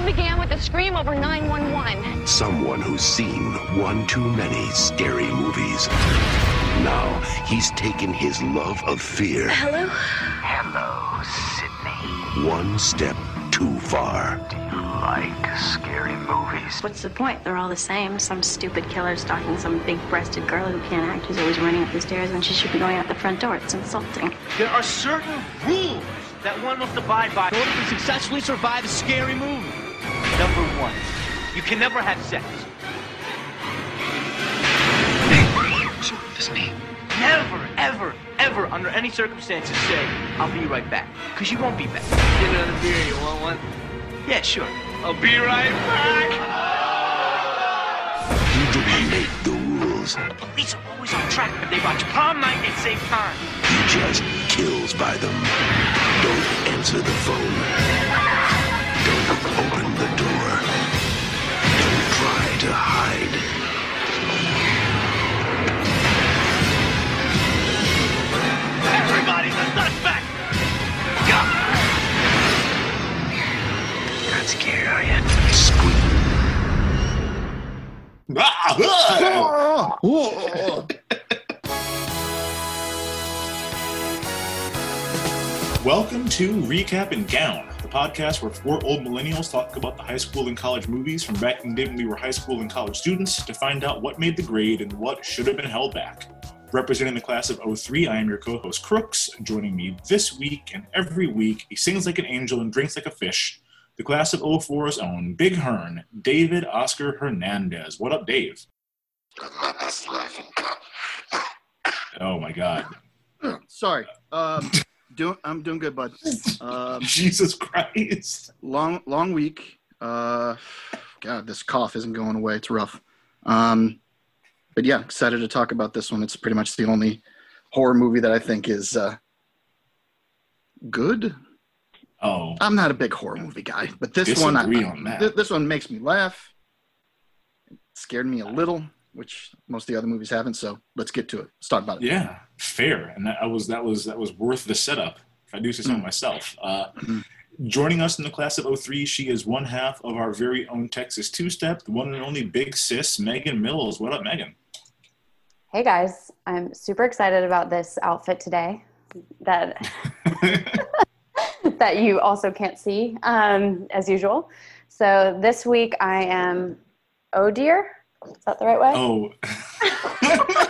It all began with a scream over 911. Someone who's seen one too many scary movies. Now he's taken his love of fear Hello? Hello, Sidney. one step too far. Do you like scary movies? What's the point? They're all the same. Some stupid killer stalking some big-breasted girl who can't act who's always running up the stairs when she should be going out the front door. It's insulting. There are certain rules that one must abide by in order to successfully survive a scary movie. Number one, you can never have sex. Never, ever, ever, under any circumstances, say, I'll be right back. Because you won't be back. Get another beer, you want one? Yeah, sure. I'll be right back. He didn't make the rules. Police are always on track if they watch prom night at same time. He just kills by them. Don't answer the phone. To hide. Everybody's a suspect! Not scared, are you? Scream. Welcome to Recap and Gown, the podcast where four old millennials talk about the high school and college movies from back in the day when we were high school and college students to find out what made the grade and what should have been held back. Representing the class of 03, I am your co host Crooks. Joining me this week and every week, he sings like an angel and drinks like a fish. The class of 04's own Big Hearn, David Oscar Hernandez. What up, Dave? Oh my God. Sorry. Um, doing, I'm doing good, bud. Um, Jesus Christ. long, long week. Uh, God, this cough isn't going away. It's rough. Um, but yeah, excited to talk about this one. It's pretty much the only horror movie that I think is uh, good. Oh, I'm not a big horror movie guy, but this one, I, on that. th- this one makes me laugh. It scared me a little, which most of the other movies haven't. So let's get to it. Let's talk about it. Yeah, fair, and that was that was that was worth the setup. If I do say so Mm. myself. Uh, Mhm. Joining us in the class of 03, she is one half of our very own Texas Two Step, the one and only big sis, Megan Mills. What up, Megan? Hey guys, I'm super excited about this outfit today that that you also can't see um, as usual. So this week I am oh dear, is that the right way? oh,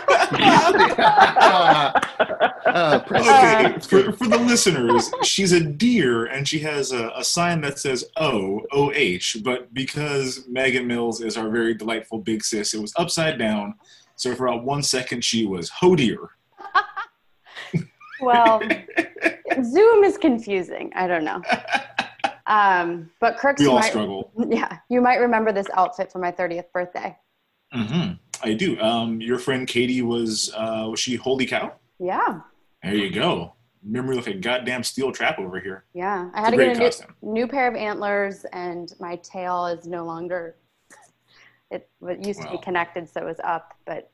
Uh, praise okay. For, for the listeners, she's a deer, and she has a, a sign that says O O H. But because Megan Mills is our very delightful big sis, it was upside down. So for about one second, she was ho deer. Well, Zoom is confusing. I don't know. Um, but Crooks, We all might, struggle. yeah, you might remember this outfit for my 30th birthday. hmm I do. Um, your friend Katie was uh, was she holy cow? Yeah, There you go. Memory like a goddamn steel trap over here. yeah. I had a to get a new, costume. new pair of antlers, and my tail is no longer. It, it used to be connected, so it was up, but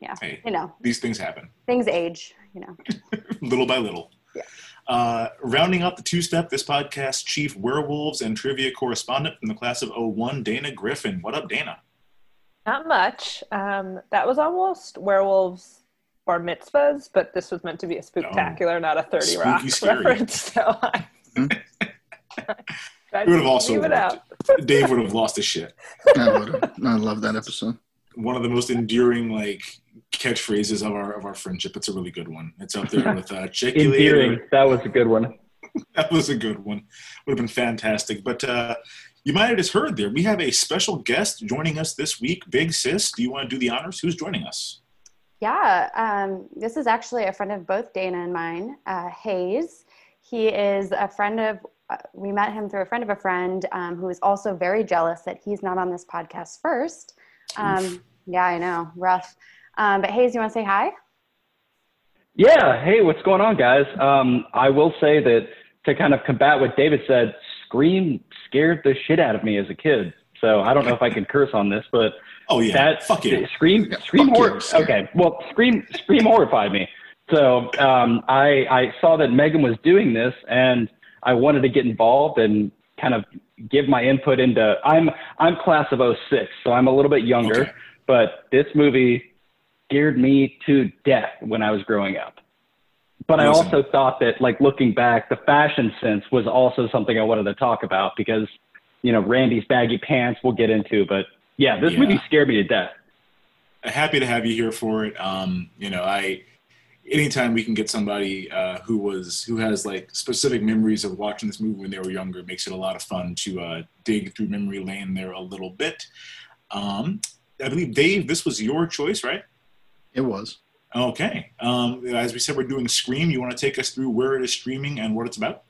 yeah, Hey, you know, these things happen things age. You know, little by little. Yeah. Uh, rounding out the two step, this podcast chief werewolves and trivia correspondent from the class of 01, Dana Griffin. What up, Dana? Not much. Um, that was almost werewolves bar mitzvahs, but this was meant to be a spectacular, not a 30 Spooky Rock scary. reference. So I, I It would have also it out. Dave would have lost his shit. I, would've- I love that episode. one of the most endearing like catchphrases of our of our friendship. It's a really good one. It's up there with uh, check you Endearing. later. That was a good one. That was a good one. Would have been fantastic. But uh, you might have just heard there. We have a special guest joining us this week. Big Sis, do you want to do the honors? Who's joining us? Yeah, um, this is actually a friend of both Dana and mine, uh, Hayes. He is a friend of, uh, we met him through a friend of a friend um, who is also very jealous that he's not on this podcast first. Um, yeah, I know, rough. Um, but Hayes, you want to say hi? Yeah. Hey, what's going on, guys? Um, I will say that to kind of combat what David said, Scream scared the shit out of me as a kid. So I don't know if I can curse on this, but Oh yeah, that fuck yeah. Scream Scream fuck horror. yeah. Okay, well, Scream Scream horrified me. So um, I I saw that Megan was doing this, and I wanted to get involved and kind of give my input into. I'm I'm class of 06, so I'm a little bit younger, Okay. but this movie scared me to death when I was growing up. But I also thought that, like looking back, the fashion sense was also something I wanted to talk about because, you know, Randy's baggy pants we'll get into. But yeah, this Yeah. movie scared me to death. happy to have you here for it. Um, you know, I anytime we can get somebody uh, who was who has like specific memories of watching this movie when they were younger, makes it a lot of fun to uh, dig through memory lane there a little bit. Um, I believe Dave, this was your choice, right? It was. Okay. Um, as we said, we're doing Scream. You want to take us through where it is streaming and what it's about?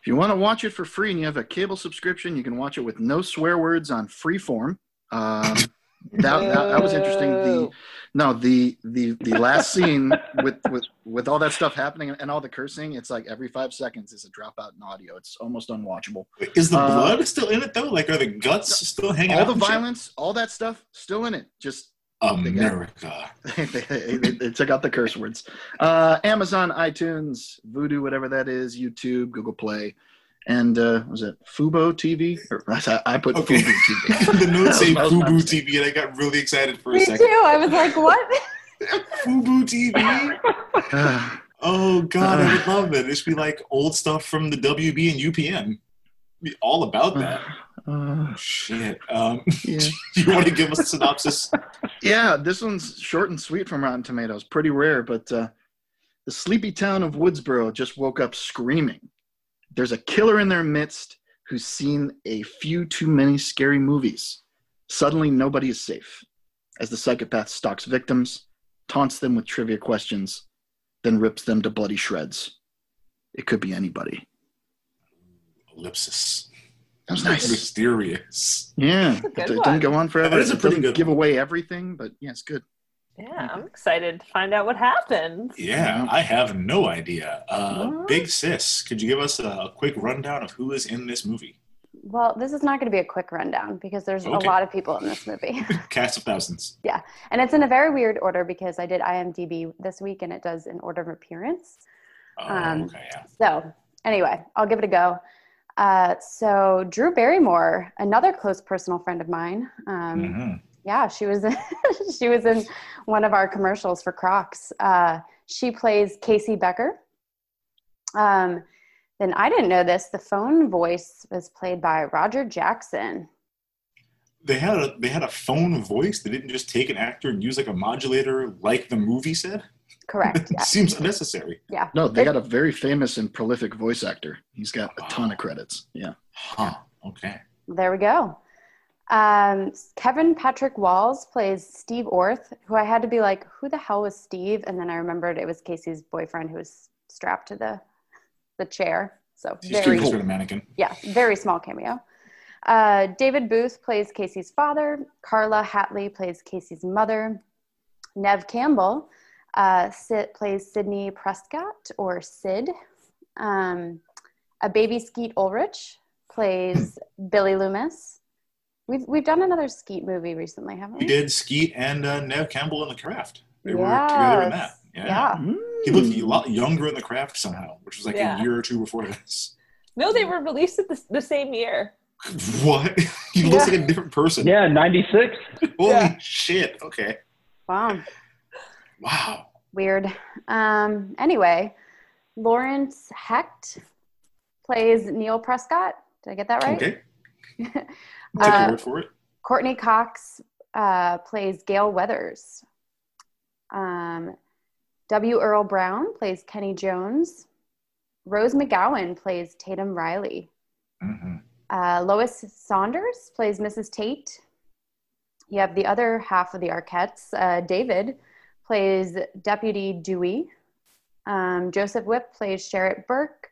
If you want to watch it for free and you have a cable subscription, you can watch it with no swear words on Freeform. Um, that, that that was interesting. The no the the the last scene with with with all that stuff happening and all the cursing, it's like every five seconds is a dropout in audio. It's almost unwatchable. Is the Uh, blood still in it though? Like, are the guts still hanging All the and shit? violence, all that stuff, still in it. Just they got- America. they, they, they took out the curse words. Uh, Amazon, iTunes, Vudu, whatever that is, YouTube, Google Play, and uh, was it Fubo TV? Or, I, I put Okay. Fubo TV. the notes say That was my Fubu mistake. TV, and I got really excited for a Me second. too. I was like, what? Fubo TV. Oh God, I would love that. It should be like old stuff from the WB and UPN. Be all about that. Uh, Shit. Um, yeah. you want to give us a synopsis? Yeah, this one's short and sweet from Rotten Tomatoes. Pretty rare, but uh, the sleepy town of Woodsboro just woke up screaming. There's a killer in their midst who's seen a few too many scary movies. Suddenly, nobody is safe as the psychopath stalks victims, taunts them with trivia questions, then rips them to bloody shreds. It could be anybody. Ellipsis. That was nice. Mysterious. Yeah, a it, good it one. didn't go on forever. That is a It pretty doesn't good give one. away everything, but yeah, it's good. Yeah, I'm excited to find out what happens. Yeah, I have no idea. Uh, Big Sis, could you give us a, a quick rundown of who is in this movie? Well, this is not going to be a quick rundown because there's Okay. a lot of people in this movie. Cast of thousands. Yeah, and it's in a very weird order because I did IMDb this week and it does in order of appearance. Oh, Um, okay, yeah. So, anyway, I'll give it a go. Uh, so, Drew Barrymore, another close personal friend of mine. Um, Mhm. Yeah, she was she was in one of our commercials for Crocs. Uh, she plays Casey Becker. Um, then I didn't know this. The phone voice was played by Roger Jackson. They had a they had a phone voice. They didn't just take an actor and use like a modulator, like the movie said. Correct. Yeah. Seems unnecessary. yeah. No, they It- got a very famous and prolific voice actor. He's got a ton of credits. Yeah. Huh. Okay. There we go. Um, Kevin Patrick Walls plays Steve Orth, who I had to be like, who the hell was Steve? And then I remembered it was Casey's boyfriend who was strapped to the the chair. So He's very just a mannequin. yeah, very small cameo. Uh, David Booth plays Casey's father. Carla Hatley plays Casey's mother. Neve Campbell uh, Sid, plays Sidney Prescott or Sid. Um, a baby Skeet Ulrich plays Billy Loomis. We've we've done another Skeet movie recently, haven't we? We did Skeet and uh, Neve Campbell in the craft. They were together in that. Yes. Yeah. Yeah. He looked a lot younger in the craft somehow, which was like Yeah. a year or two before this. No, they were released at the, the same year. What? he looks like a different person. Yeah, 96. Holy Yeah. shit. Okay. Wow. Wow. Weird. Um, anyway, Lawrence Hecht plays Neil Prescott. Did I get that right? Okay. Take Uh, your word for it. Courteney Cox uh, plays Gale Weathers. Um, W. Earl Brown plays Kenny Jones. Rose McGowan plays Tatum Riley. Mm-hmm. Uh, Lois Saunders plays Mrs. Tate. You have the other half of the Arquettes. Uh, David plays Deputy Dewey. Um, Joseph Whipp plays Sheriff Burke.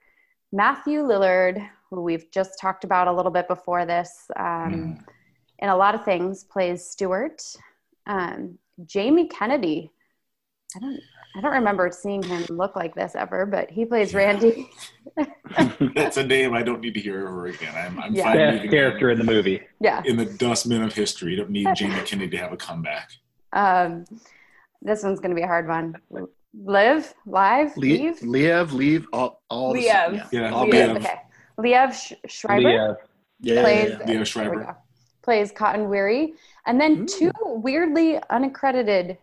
Matthew Lillard, who we've just talked about a little bit before this, um, in a lot of things, plays Stewart. Um, Jamie Kennedy. I don't. I don't remember seeing him look like this ever, but he plays Randy. That's a name I don't need to hear over again. I'm, I'm Yeah. fine Best character in the movie. Yeah. in the dustbin of history. You don't need Jamie Kennedy to have a comeback. Um, this one's going to be a hard one. Live, live, Le- leave. Liev, leave, all, all the- Liev. Yeah, Yeah, all Liev. good. Okay. Liev Sh- Schreiber Leah. Yeah, plays yeah, yeah. Leo there we Schreiber. plays Cotton Weary, and then two weirdly unaccredited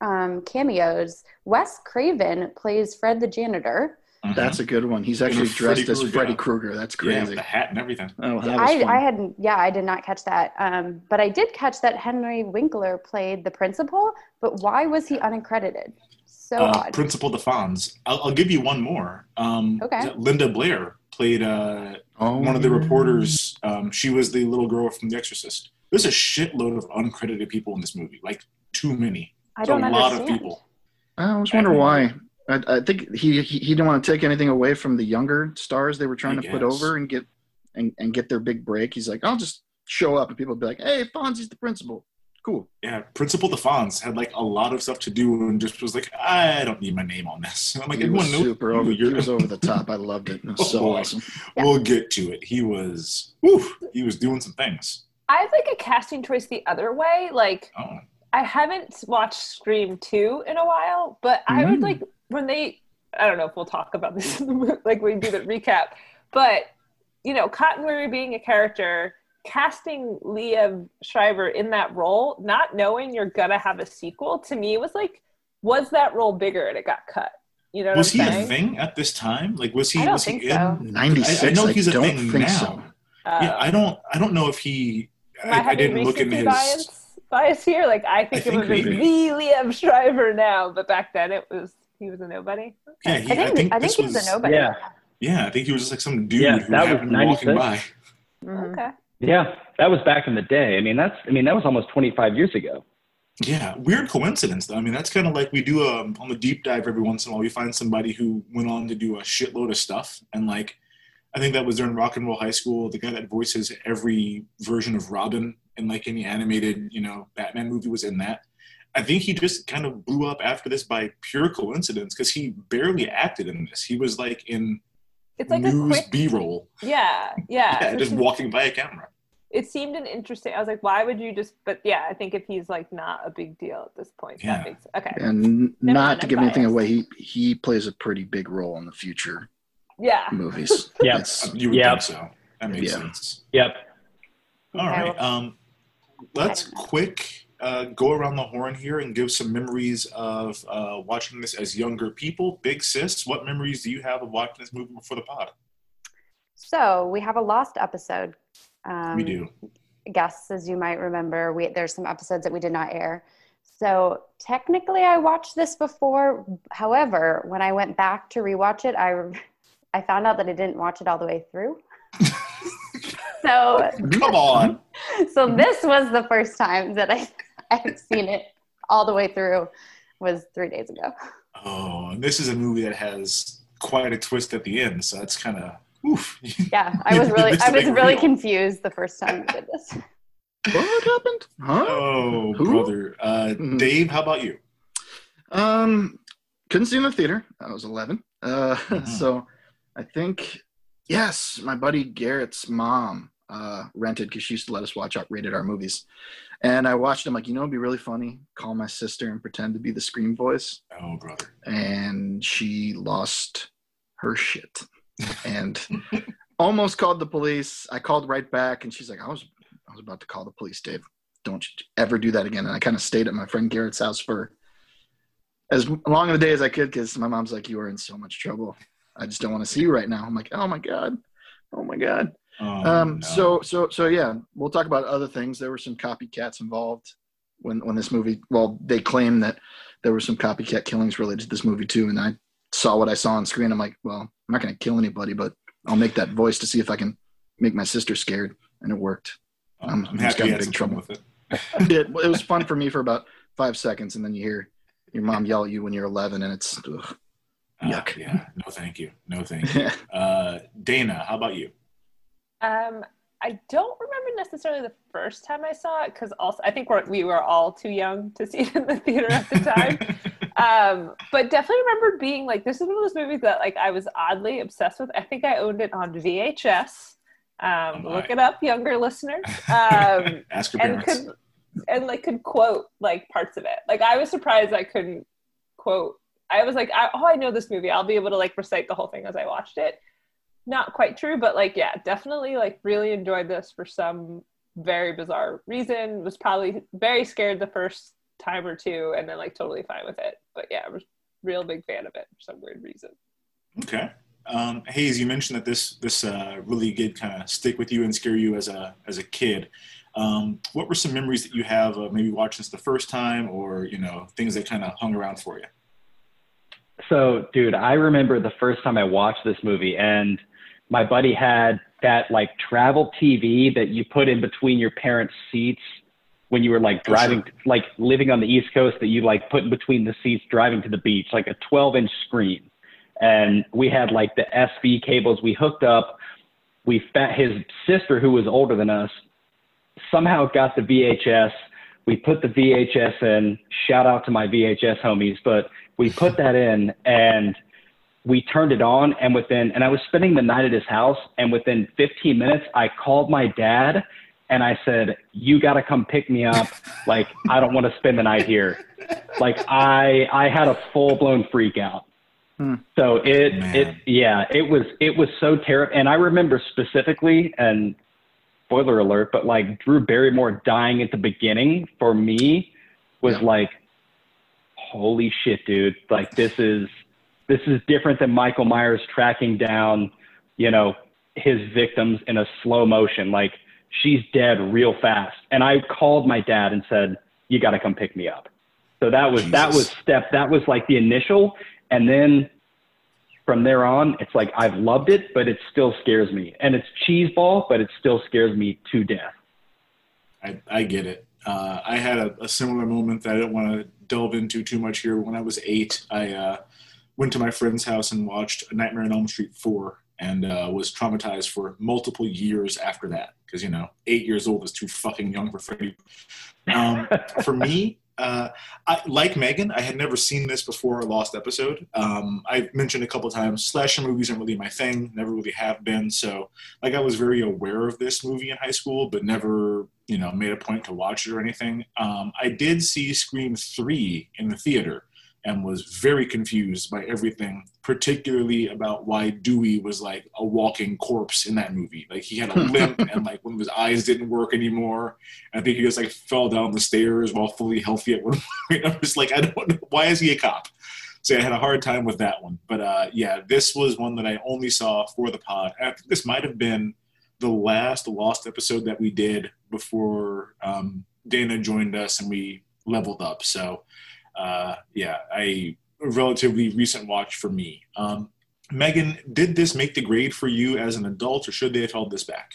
um, cameos. Wes Craven plays Fred the janitor. That's a good one. He's actually And Freddy dressed as Krueger. Freddy Krueger. That's crazy. Yeah, crazy. the hat and everything. Oh, that was I, fun. I hadn't, yeah, I did not catch that. Um, but I did catch that Henry Winkler played the principal. But why was he unaccredited? So uh, odd. Principal DeFons. I'll, I'll give you one more. Um, Okay. Linda Blair played uh, Oh, one of the reporters. Um, she was the little girl from The Exorcist. There's a shitload of uncredited people in this movie, like too many. I don't know. a lot of people. I always wonder why. I, I think he, he he didn't want to take anything away from the younger stars they were trying I to put over and get and, and get their big break. He's like, I'll just show up and people will be like, Hey, Fonzie's the principal. Cool. Yeah, Principal DeFons had like a lot of stuff to do and just was like, I don't need my name on this. And I'm like, he everyone was knows super over. He You're- was over the top. I loved it. It was so Oh, awesome. We'll get to it. He was, whew, he was doing some things. I have like a casting choice the other way. Like Oh, I haven't watched Scream 2 in a while, but I would Mm. like when they I don't know if we'll talk about this in the mo- like we do the recap, but you know, Cotton Weary being a character, casting Leah Schreiber in that role, not knowing you're gonna have a sequel, to me it was like, was that role bigger and it got cut? You know what was he I'm a saying? thing at this time? Like, was he? I don't was he think in? so. 96. I, I know I he's a thing now. so. Uh, yeah, I don't. I don't know if he. I I, I didn't look in recency his. bias, bias here? Like I think, I think it was maybe. the Liam Schreiber now, but back then it was he was a nobody. Yeah, he, I think, I think, I think he was, was. a nobody. Yeah. Yeah, I think he was just like some dude Yeah, who that was happened to be walking 96. by. Mhm. Okay. Yeah, that was back in the day. I mean, that's I mean that was almost 25 years ago. Yeah, weird coincidence though. I mean, that's kind of like we do um, on the deep dive every once in a while. We find somebody who went on to do a shitload of stuff, and like, I think that was during Rock and Roll High School. The guy that voices every version of Robin in like any animated, you know, Batman movie was in that. I think he just kind of blew up after this by pure coincidence because he barely acted in this. He was like in It's like news quick B-roll. Yeah, yeah. Yeah, just walking by a camera. it seemed an interesting. I was like, why would you just? But yeah, I think if he's like not a big deal at this point, Yeah. that makes okay. And Never not to I'm give anything away, he he plays a pretty big role in the future Yeah, movies. Yeah. It's- You would Yeah. think so. That makes Yeah. sense. Yep. All Okay, right. Um, let's quick uh, go around the horn here and give some memories of uh, watching this as younger people. Big sis, what memories do you have of watching this movie before the pod? So we have a lost episode. Um, we do. guests, as you might remember, we there's some episodes that we did not air. So technically, I watched this before. However, when I went back to rewatch it, I I found out that I didn't watch it all the way through. so Come on. so this was the first time that I I've seen it all the way through. Was three days ago. Oh, and this is a movie that has quite a twist at the end, so that's kind of oof. Yeah, I was really I was really real. confused the first time we did this. What happened? Huh? Oh, Who? brother. Uh, Mhm. Dave, how about you? Um, couldn't see in the theater. I was 11. Uh, Mhm. so I think yes, my buddy Garrett's mom uh, rented because she used to let us watch out rated R movies, and I watched them. Like you know, it'd be really funny. Call my sister and pretend to be the scream voice, Oh, brother. and she lost her shit and almost called the police. I called right back, and she's like, "I was, I was about to call the police, Dave. Don't ever do that again." And I kind of stayed at my friend Garrett's house for as long of a day as I could because my mom's like, "You are in so much trouble. I just don't want to see you right now." I'm like, "Oh my god, oh my god." Oh, um, no. so so so yeah, we'll talk about other things. There were some copycats involved. when when this movie. Well, they claim that there were some copycat killings related to this movie too, and I saw what I saw on screen. I'm like, well, I'm not going to kill anybody, but I'll make that voice to see if I can make my sister scared, and it worked. I'm, I'm I'm just happy got in big trouble. with it. it, it was fun for me for about five seconds, and then you hear your mom yell at you when you're 11, and it's ugh. Uh, Yuck. yeah, no thank you. No thank you. Uh, Dana, how about you? Um, I don't remember necessarily the first time I saw it because also I think we're, we were all too young to see it in the theater at the time. um, but definitely remember being like, this is one of those movies that like I was oddly obsessed with. I think I owned it on VHS. Um, Oh, look it up, younger listeners. Um, Ask your and parents. could and like could quote like parts of it. Like I was surprised I couldn't quote. I was like, I, oh, I know this movie. I'll be able to like recite the whole thing as I watched it. Not quite true, but like yeah, definitely like really enjoyed this for some very bizarre reason. Was probably very scared the first time or two, and then like totally fine with it. But yeah, I was real big fan of it for some weird reason. Okay. Um, Hayes, you mentioned that this this uh, really did kind of stick with you and scare you as a as a kid. Um, what were some memories that you have of maybe watching this the first time, or you know things that kind of hung around for you? So, dude, I remember the first time I watched this movie, and my buddy had that like travel TV that you put in between your parents' seats when you were like For sure. driving, like living on the East Coast, that you like put in between the seats driving to the beach, like a 12 inch screen. And we had like the SV cables we hooked up. We fa- his sister, who was older than us, somehow got the VHS. We put the VHS in. Shout out to my VHS homies, but we put that in and we turned it on. And within, and I was spending the night at his house. And within 15 minutes, I called my dad and I said, "You got to come pick me up. Like I don't want to spend the night here." Like I, I had a full blown freak out. Hmm. So it, it, yeah, it was, it was so terrible. And I remember specifically, and spoiler alert, but like Drew Barrymore dying at the beginning for me was like, holy shit, dude. Like this is, this is different than Michael Myers tracking down, you know, his victims in a slow motion. Like she's dead real fast. And I called my dad and said, you got to come pick me up. So that was, that was step, that was like the initial. And then from there on, it's like I've loved it, but it still scares me. And it's cheeseball, but it still scares me to death. I, I get it. Uh, I had a, a similar moment that I don't want to delve into too much here. When I was eight, I uh, went to my friend's house and watched A Nightmare on Elm Street 4 and uh, was traumatized for multiple years after that. Because, you know, eight years old is too fucking young for Freddy. Um, for me, uh, I, like Megan, I had never seen this before Lost episode. Um, I've mentioned a couple times, slasher movies aren't really my thing, never really have been. So, like, I was very aware of this movie in high school, but never, you know, made a point to watch it or anything. Um, I did see Scream 3 in the theater and was very confused by everything, particularly about why Dewey was like a walking corpse in that movie. Like he had a limp and like one of his eyes didn't work anymore. I think he just like fell down the stairs while fully healthy at one point. I'm just like, I don't know, why is he a cop? So I had a hard time with that one. But uh, yeah, this was one that I only saw for the pod. I think this might have been the last Lost episode that we did before um, Dana joined us and we leveled up. So uh, yeah, a relatively recent watch for me. Um, Megan, did this make the grade for you as an adult, or should they have held this back?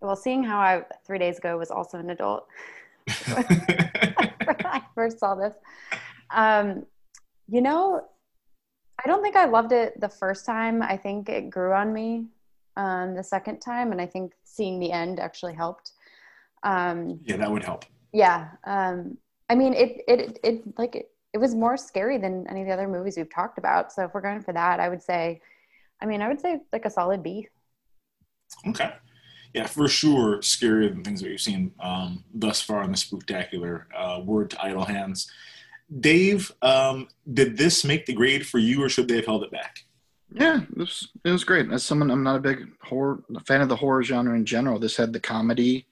Well, seeing how I three days ago was also an adult, I first saw this. Um, you know, I don't think I loved it the first time. I think it grew on me um, the second time, and I think seeing the end actually helped. Um, Yeah, that would help. yeah, um, I mean, it it it like it, it was more scary than any of the other movies we've talked about. So if we're going for that, I would say, I mean, I would say like a solid B. Okay. Yeah, for sure, scarier than things that we've seen um, thus far in the spectacular. Uh, word to idle hands. Dave, um, did this make the grade for you, or should they have held it back? Yeah, it was, it was great. As someone, I'm not a big horror fan of the horror genre in general. This had the comedy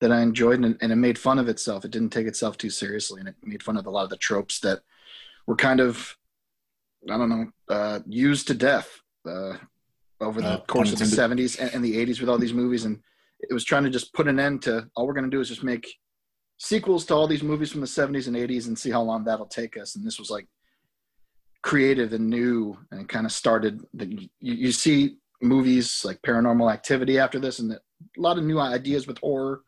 that I enjoyed, and, and it made fun of itself. It didn't take itself too seriously, and it made fun of a lot of the tropes that were kind of, I don't know, uh, used to death uh, over the Uh, course of the 70s and, and the 80s with all these movies. And it was trying to just put an end to all we're going to do is just make sequels to all these movies from the 70s and 80s and see how long that'll take us. And this was like creative and new and kind of started the, you, you see movies like paranormal activity after this and a lot of new ideas with horror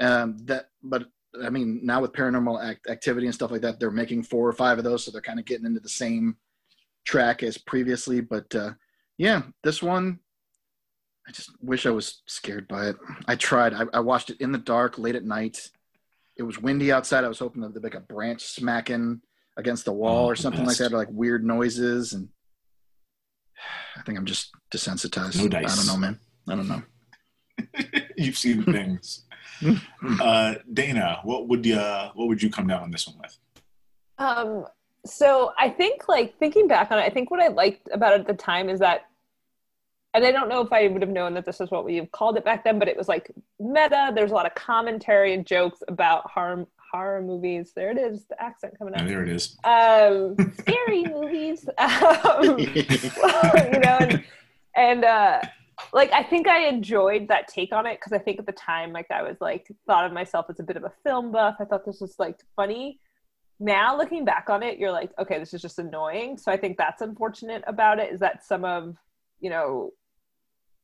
um, that but i mean now with paranormal act, activity and stuff like that they're making four or five of those so they're kind of getting into the same track as previously but uh, yeah this one i just wish i was scared by it. I tried I, I watched it in the dark late at night. It was windy outside i was hoping that there'd be like a branch smacking against the wall Oh, or something like that or like weird noises and i think i'm just desensitized. No dice. i don't know man. I don't know You've seen things. uh, Dana, what would you what would you come down on this one with? Um, so I think like thinking back on it, I think what I liked about it at the time is that, and I don't know if I would have known that this is what we have called it back then, but it was like meta. There's a lot of commentary and jokes about horror horror movies. There it is, the accent coming Oh, out. there it is. Um, scary movies. Um, you know, and, and uh, like I think I enjoyed that take on it because I think at the time, like I was like thought of myself as a bit of a film buff. I thought this was like funny. Now looking back on it, you're like, okay, this is just annoying. So I think that's unfortunate about it is that some of you know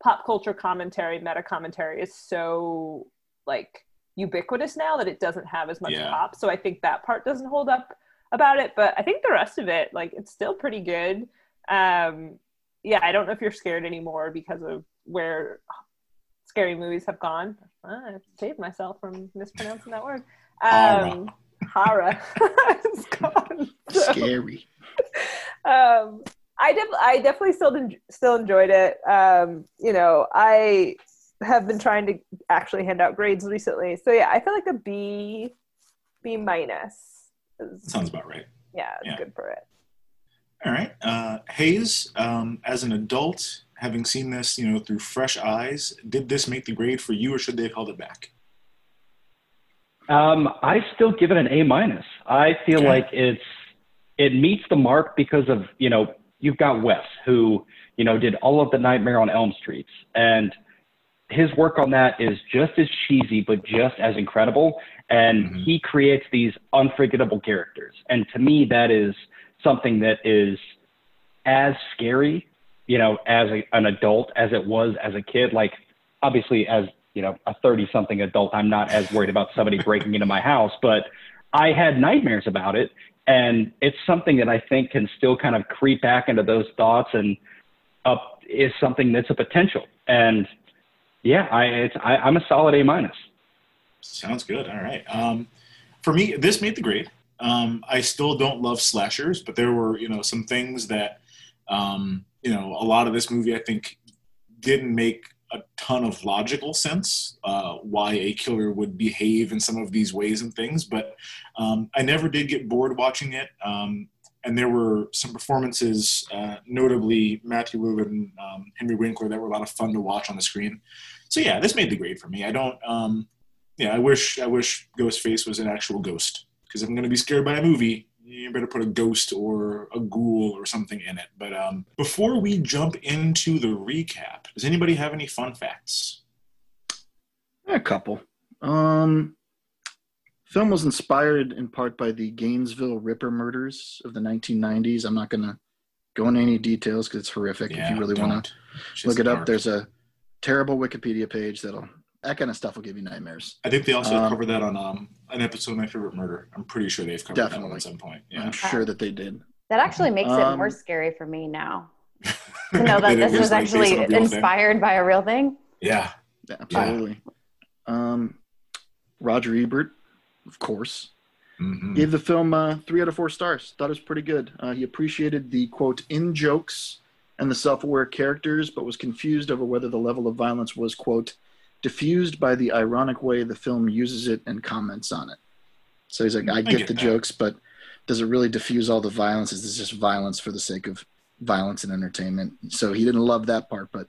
pop culture commentary, meta commentary is so like ubiquitous now that it doesn't have as much Yeah. pop. So I think that part doesn't hold up about it, but I think the rest of it, like, it's still pretty good. Um, yeah, I don't know if you're scared anymore because of where scary movies have gone. Ah, I saved myself from mispronouncing that word. Um. It's gone. So- scary um, I def- I definitely still en- still enjoyed it. Um, you know, I have been trying to actually hand out grades recently, so yeah, I feel like a B, B minus. Is, Sounds about right. yeah, it's Yeah. good for it. All right, uh, Hayes. Um, as an adult, having seen this, you know, through fresh eyes, did this make the grade for you, or should they have held it back? Um, I still give it an A minus. I feel Okay. like it's it meets the mark because of you know you've got Wes who you know did all of the Nightmare on Elm Streets and his work on that is just as cheesy but just as incredible and Mhm. he creates these unforgettable characters and to me that is something that is as scary you know as a, an adult as it was as a kid like obviously as you know a 30 something adult i'm not as worried about somebody breaking into my house but i had nightmares about it and it's something that i think can still kind of creep back into those thoughts and up is something that's a potential and yeah i it's I, i'm a solid a minus Sounds good. All right. Um, for me, this made the grade. Um, I still don't love slashers, but there were, you know, some things that, um, you know, a lot of this movie I think didn't make a ton of logical sense uh, why a killer would behave in some of these ways and things. But um, I never did get bored watching it. Um, and there were some performances, uh, notably Matthew Wood and um, Henry Winkler, that were a lot of fun to watch on the screen. So yeah, this made the grade for me. I don't. Um, yeah, I wish I wish Ghostface was an actual ghost because if I'm going to be scared by a movie, you better put a ghost or a ghoul or something in it. But um, before we jump into the recap, does anybody have any fun facts? A couple. Um, film was inspired in part by the Gainesville Ripper murders of the 1990s. I'm not going to go into any details because it's horrific. if you really want to look it up, there's a terrible Wikipedia page that'll that kind of stuff will give you nightmares. I think they also Um, covered that on um, an episode of My Favorite Murder. I'm pretty sure they've covered that Definitely. at some point. Yeah. I'm sure that they did. That actually makes it Um, more scary for me now to know that it this was like, actually on a real thing. inspired by a real thing. Yeah. Yeah, absolutely. Um, Roger Ebert, of course, Mhm. gave the film uh, three out of four stars. Thought it was pretty good. Uh, he appreciated the quote in jokes and the self-aware characters, but was confused over whether the level of violence was quote diffused by the ironic way the film uses it and comments on it. So he's like, I get, get the that. jokes, but does it really diffuse all the violence? Is this just violence for the sake of violence and entertainment? So he didn't love that part, but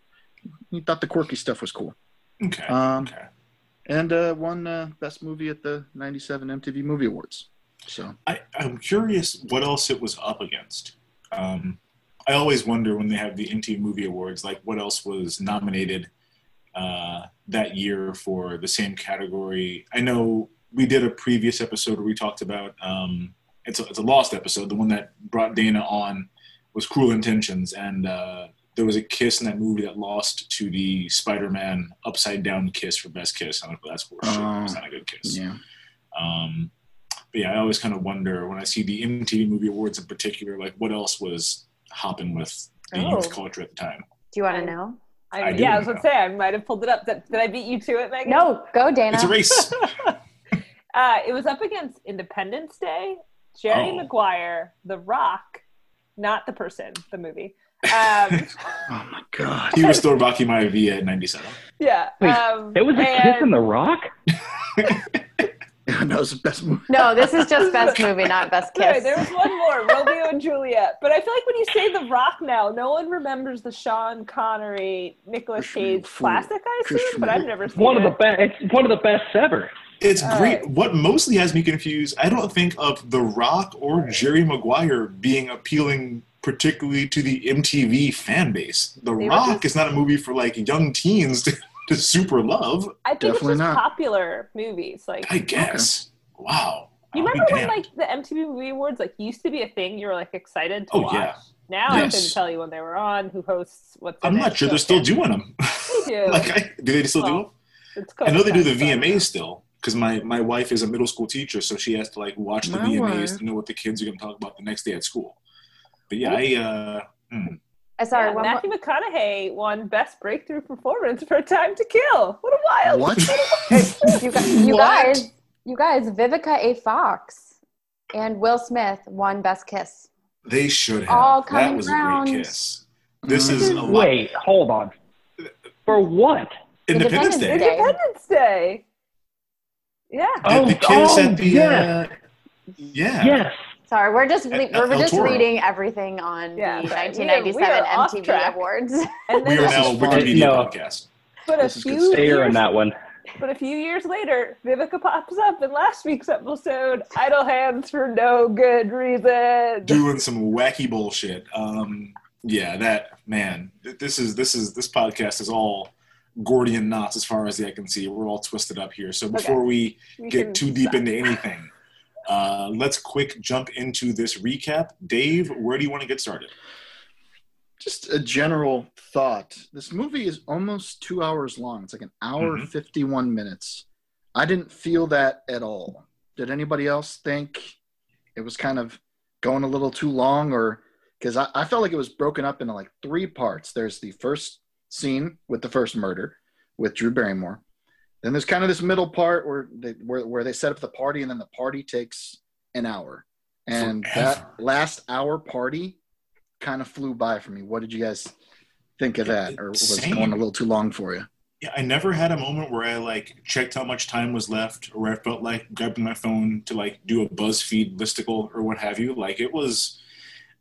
he thought the quirky stuff was cool. Okay. Um, okay. and uh, won uh, best movie at the '97 MTV Movie Awards. So I, I'm curious what else it was up against. Um, I always wonder when they have the MTV Movie Awards, like what else was nominated uh, that year for the same category. I know we did a previous episode where we talked about um, it's a, it's a lost episode. The one that brought Dana on was Cruel Intentions, and uh, there was a kiss in that movie that lost to the Spider-Man upside down kiss for best kiss. I'm like, well, that's bullshit. Oh, it's not a good kiss. Yeah. Um, but yeah, I always kind of wonder when I see the MTV Movie Awards in particular, like what else was hopping with the Oh. youth culture at the time. Do you want to know? I, I yeah, I was gonna say I might have pulled it up. Did, did I beat you to it, Megan? No, go Dana. It's a race. Uh, it was up against Independence Day, Jerry Oh. Maguire, The Rock, not the person, the movie. Um, Oh my god. he was still Rocky Maivia at 97. yeah. Wait, um, It was a kiss in the rock. that was the best movie. No, this is just best movie, not best Sorry, kiss. there was one more, Romeo and Juliet. But I feel like when you say The Rock now, no one remembers the Sean Connery, Nicolas Cage classic. I assume, Christian but I've never seen One of the best. It's one of the best ever. It's All great. right. What mostly has me confused, I don't think of The Rock or Jerry Maguire being appealing particularly to the MTV fan base. The They Rock just- is not a movie for like young teens to, to super love. I think Definitely it's just not. popular movies. Like I guess. Wow. You I'll remember when like the MTV Movie Awards like used to be a thing? You were like excited to Oh, watch. yeah. Now I Yes. couldn't tell you when they were on, who hosts, what's. I'm not it, sure so they're still yeah. doing them. They do. like, I, do they still do them? It's I know they do the COVID, so- VMAs still because my, my wife is a middle school teacher, so she has to like watch the My VMAs wife. to know what the kids are going to talk about the next day at school. But yeah, I uh, hmm. Uh, sorry, Yeah, one Matthew McConaughey won Best Breakthrough Performance for Time to Kill. What a wild! What? more. You, guys, you What? guys, you guys, Vivica A. Fox and Will Smith won Best Kiss. they should have. All coming that coming was round. a great kiss. This is a lot. Wait, hold on. For what? Independence Day. Independence Day. Independence Day. Yeah. Oh, the kiss oh, at the yes. uh, yeah. Yes. Sorry, we're just El- we're El just Toro. reading everything on Yeah, the right. We are- we 1997 are off MTV track. Awards. And We are now a. Wikipedia No. podcast. but a This is good few Stay years, in that one. but a few years later, Vivica pops up in last week's episode. Idle hands for no good reason. Doing some wacky bullshit. Um, yeah, that man. This is this is this podcast is all Gordian knots as far as the eye can see. We're all twisted up here. So before we We get too deep stop. into anything, uh, let's quick jump into this recap. Dave, where do you want to get started? Just a general thought. This movie is almost two hours long. It's like an hour, Mhm. 51 minutes. I didn't feel that at all. Did anybody else think it was kind of going a little too long? Or because I, I felt like it was broken up into like three parts. There's the first scene with the first murder with Drew Barrymore. Then there's kind of this middle part where they, where, where they set up the party, and then the party takes an hour. And that last hour party kind of flew by for me. What did you guys think of that, or was it going a little too long for you? Yeah, I never had a moment where I like checked how much time was left, or I felt like grabbing my phone to like do a BuzzFeed listicle or what have you. Like it was,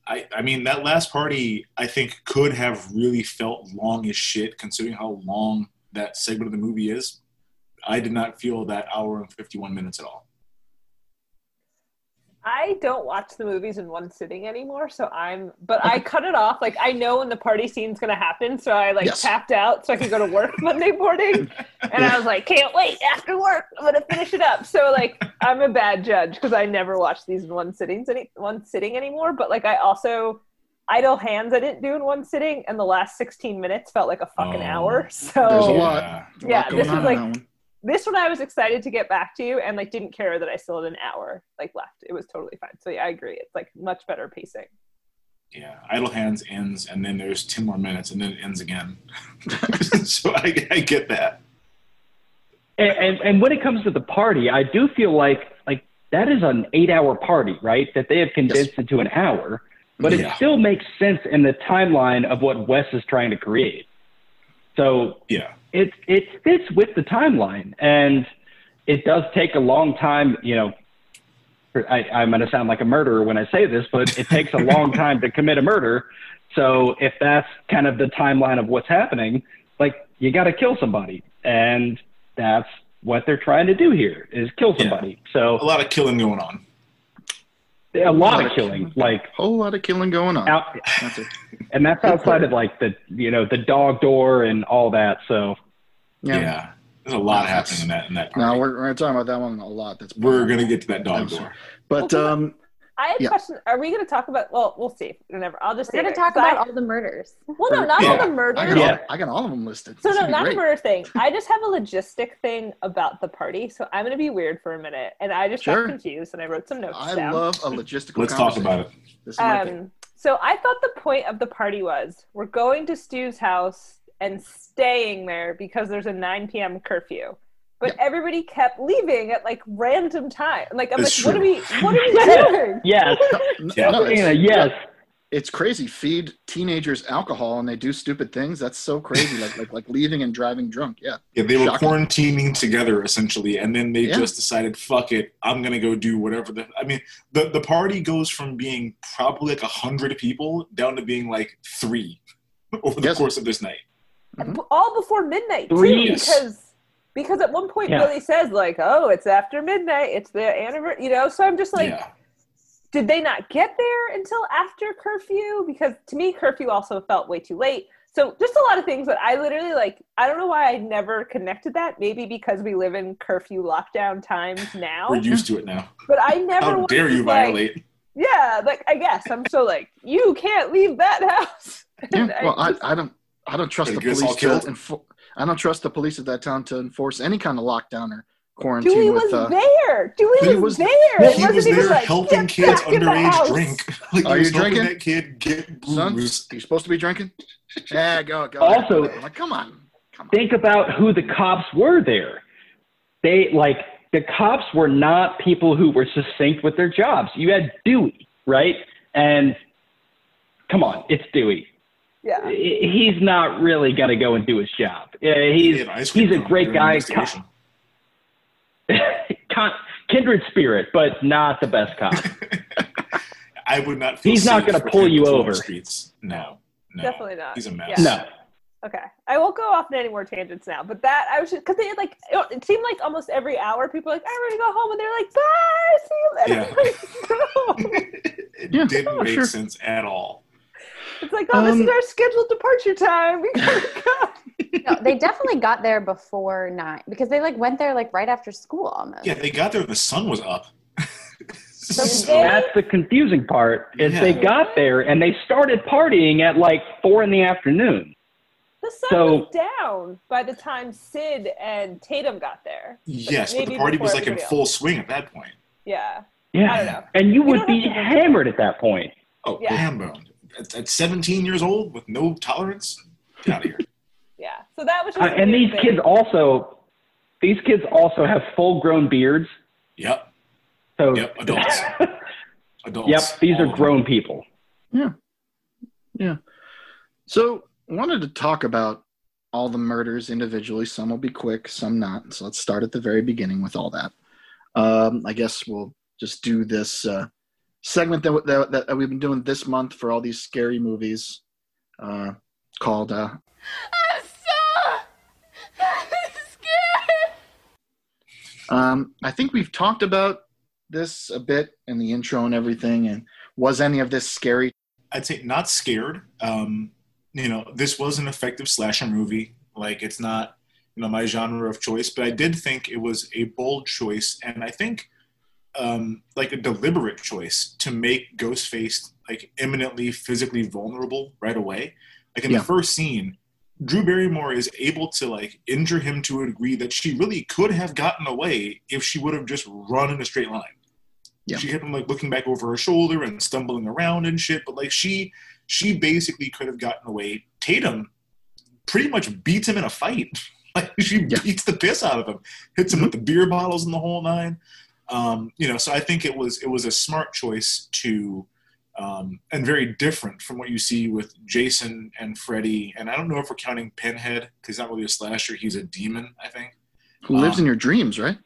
I I mean that last party I think could have really felt long as shit considering how long that segment of the movie is. I did not feel that hour and fifty one minutes at all. I don't watch the movies in one sitting anymore, so I'm. But I cut it off. Like I know when the party scene's gonna happen, so I like Yes. tapped out so I could go to work Monday morning, and I was like, can't wait after work. I'm gonna finish it up. So like I'm a bad judge because I never watch these in one sittings any one sitting anymore. But like I also idle hands I didn't do in one sitting, and the last 16 minutes felt like a fucking Oh. hour. So There's a lot. Yeah. A lot this going is on in like- that one. This one I was excited to get back to you, and like didn't care that I still had an hour like left. It was totally fine. So yeah, I agree. It's like much better pacing. Yeah, Idle Hands ends, and then there's 10 more minutes, and then it ends again. so I, I get that. And, and and when it comes to the party, I do feel like like that is an eight-hour party, right? That they have condensed into an hour, but Yeah. it still makes sense in the timeline of what Wes is trying to create. So Yeah. It it fits with the timeline, and it does take a long time. You know, for- I, I'm going to sound like a murderer when I say this, but it takes a long time to commit a murder. So if that's kind of the timeline of what's happening, like you got to kill somebody, and that's what they're trying to do here is kill Yeah. somebody. So A lot of killing going on. A lot of killing, like Whole lot of killing going on. out, That's it. and that's outside of like the you know the dog door and all that. So Yeah. Yeah. There's a lot happening in that in that. No, party. we're, we're talking about that one a lot. That's we're gonna get to that dog I'm sorry. door. But Well, um, I had Yeah. a question. Are we going to talk about? Well, we'll see. Whatever. I'll just. We're going to talk talk 'cause I- about all the murders. Well, no, not Yeah. all the I murders. got, Yeah. all, I got all of them listed. So This no, not the great. murder thing. I just have a logistic thing about the party. So I'm going to be weird for a minute, and I just Sure. got confused, and I wrote some notes I down. love a logistical. Let's talk about it. This is my thing. Um, so I thought the point of the party was we're going to Stu's house and staying there because there's a 9 p.m. curfew. But everybody kept leaving at like random time. Like I'm That's like, what are we? What are we doing? Yes. N- Yeah. no, it's, yes. it's crazy. Feed teenagers alcohol and they do stupid things. That's so crazy. like like like leaving and driving drunk. Yeah. Yeah, they were Shocking. quarantining together essentially, and then they Yeah. just decided, "Fuck it, I'm gonna go do whatever." The I mean, the the party goes from being probably like a hundred people down to being like three over the Yes. course of this night. And b- all before midnight too, Three. because because at one point Yeah. Billy says like, "Oh, it's after midnight. It's the anniversary." You know, so I'm just like, yeah, did they not get there until after curfew? Because to me, curfew also felt way too late. So just a lot of things that I literally like. I don't know why I never connected that. Maybe because we live in curfew lockdown times now. we're used to it now. But I never. How dare you like- violate? Yeah, like I guess I'm so like you can't leave that house. Yeah. Well, I, just- I don't I don't trust the get us all police to killed? Enfor- I don't trust the police of that town to enforce any kind of lockdown or quarantine Dewey with. was uh, there. Dewey he was, was- there. He It wasn't was there like, helping kids back in underage drink. Like, Are you drinking? that kid get Son, booze. you supposed to be drinking? Yeah, go go. Also- I'm like, come on, come on. Think about who the cops were there. They like the cops were not people who were succinct with their jobs. You had Dewey, right? And come on, it's Dewey. Yeah. He's not really gonna go and do his job. Uh, He he's had he's a great guy, investigation. con- kindred spirit, but not the best cop. I would not. Feel He's not gonna pull you over. Streets. No, no, Definitely not. He's a mess. Yeah. No. Okay, I won't go off on any more tangents now. But that I was just because they had like it, it seemed like almost every hour people were like I'm ready to go home, and they're like bye, see you later. Yeah. it Yeah, didn't oh, make sure. sense at all. It's like oh, this is Um, our scheduled departure time. We gotta go. No, they definitely got there before nine because they like went there like right after school almost. Yeah, they got there. The sun was up. So So- That's the confusing part. Is Yeah. they got there and they started partying at like four in the afternoon. The sun So- was down by the time Sid and Tatum got there. yes, but maybe the party was like in everybody full swing at that point. Yeah. Yeah. I don't know. And you We would be hammered at that point. Oh, Yeah. ham boned. At, at 17 years old with no tolerance, get out of here. Yeah. So that was Uh, just a and these thing. kids also, these kids also have full grown beards. Yep, So yep, adults. Adults. yep, these all are of them. grown people. So, I wanted to talk about all the murders individually. Some will be quick, some not. So, let's start at the very beginning with all that. Um, I guess we'll just do this uh, segment that, that, that we've been doing this month for all these scary movies uh, called uh, I'm so scared. Um, I think we've talked about this a bit in the intro and everything. And was any of this scary? I'd say not scared. Um, you know, this was an effective slasher movie. Like it's not, you know, my genre of choice, but I did think it was a bold choice, and I think um, like a deliberate choice to make Ghostface like imminently physically vulnerable right away. Like in Yeah. the first scene, Drew Barrymore is able to like injure him to a degree that she really could have gotten away if she would have just run in a straight line. Yeah. She kept him like looking back over her shoulder and stumbling around and shit, but like she she basically could have gotten away. Tatum pretty much beats him in a fight. Like she Yeah. beats the piss out of him, hits him with the beer bottles and the whole nine. Um, you know, so I think it was it was a smart choice to um, and very different from what you see with Jason and Freddy. And I don't know if we're counting Pinhead because he's not really a slasher; he's a demon, I think. Who lives Um, in your dreams, right?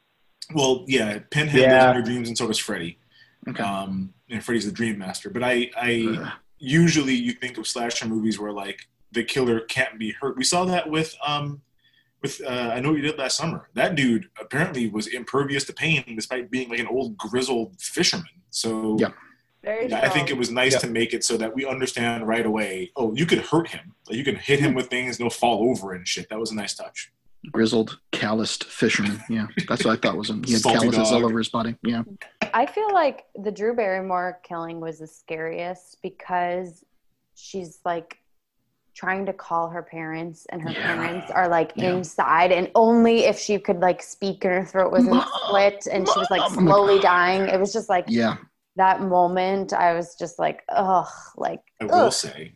Well, yeah, Pinhead Yeah. lives in your dreams, and so does Freddy. Okay. Um, and Freddy's the Dream Master. But I, I Ugh. usually you think of slasher movies where like the killer can't be hurt. We saw that with um, with uh, I know what you did last summer. That dude apparently was impervious to pain despite being like an old grizzled fisherman. So Yeah. Yeah, I think it was nice Yeah. to make it so that we understand right away. Oh, you could hurt him. Like you can hit him with things, and he'll fall over and shit. That was a nice touch. Grizzled, calloused fisherman. Yeah, that's what I thought was him. He had Salty calluses dog. all over his body. Yeah. I feel like the Drew Barrymore killing was the scariest because she's like trying to call her parents and her Yeah. parents are like Yeah. inside and only if she could like speak and her throat wasn't Mom, split and she was like Mom. slowly dying. It was just like Yeah. that moment I was just like, ugh, like I will ugh. say,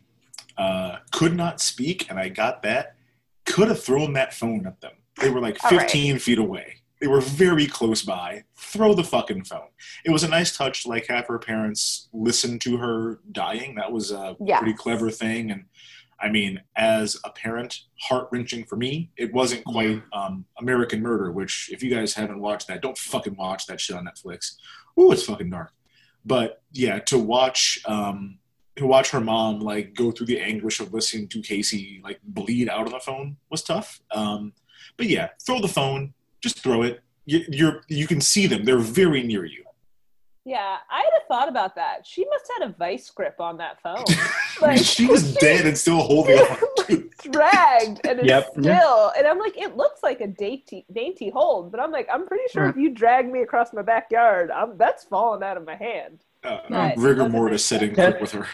uh, could not speak, and I got that. Could have thrown that phone at them. They were like All right. 15 feet away. They were very close by. Throw the fucking phone. It was a nice touch to like have her parents listen to her dying. That was a Yes. pretty clever thing. And I mean, as a parent, heart wrenching for me. It wasn't quite um, American Murder, which if you guys haven't watched that, don't fucking watch that shit on Netflix. Ooh, it's fucking dark. But yeah, to watch um, to watch her mom like go through the anguish of listening to Casey like bleed out on the phone was tough. Um, but yeah, throw the phone, just throw it. You, you're you can see them; they're very near you. Yeah, I had a thought about that. She must have had a vice grip on that phone. I mean, she was dead and still holding on. like dragged and it's Yep. still and I'm like, it looks like a dainty dainty hold, but I'm like, I'm pretty sure Right. if you drag me across my backyard, I'm that's falling out of my hand. Uh, Right. rigor mortis sitting setting with her.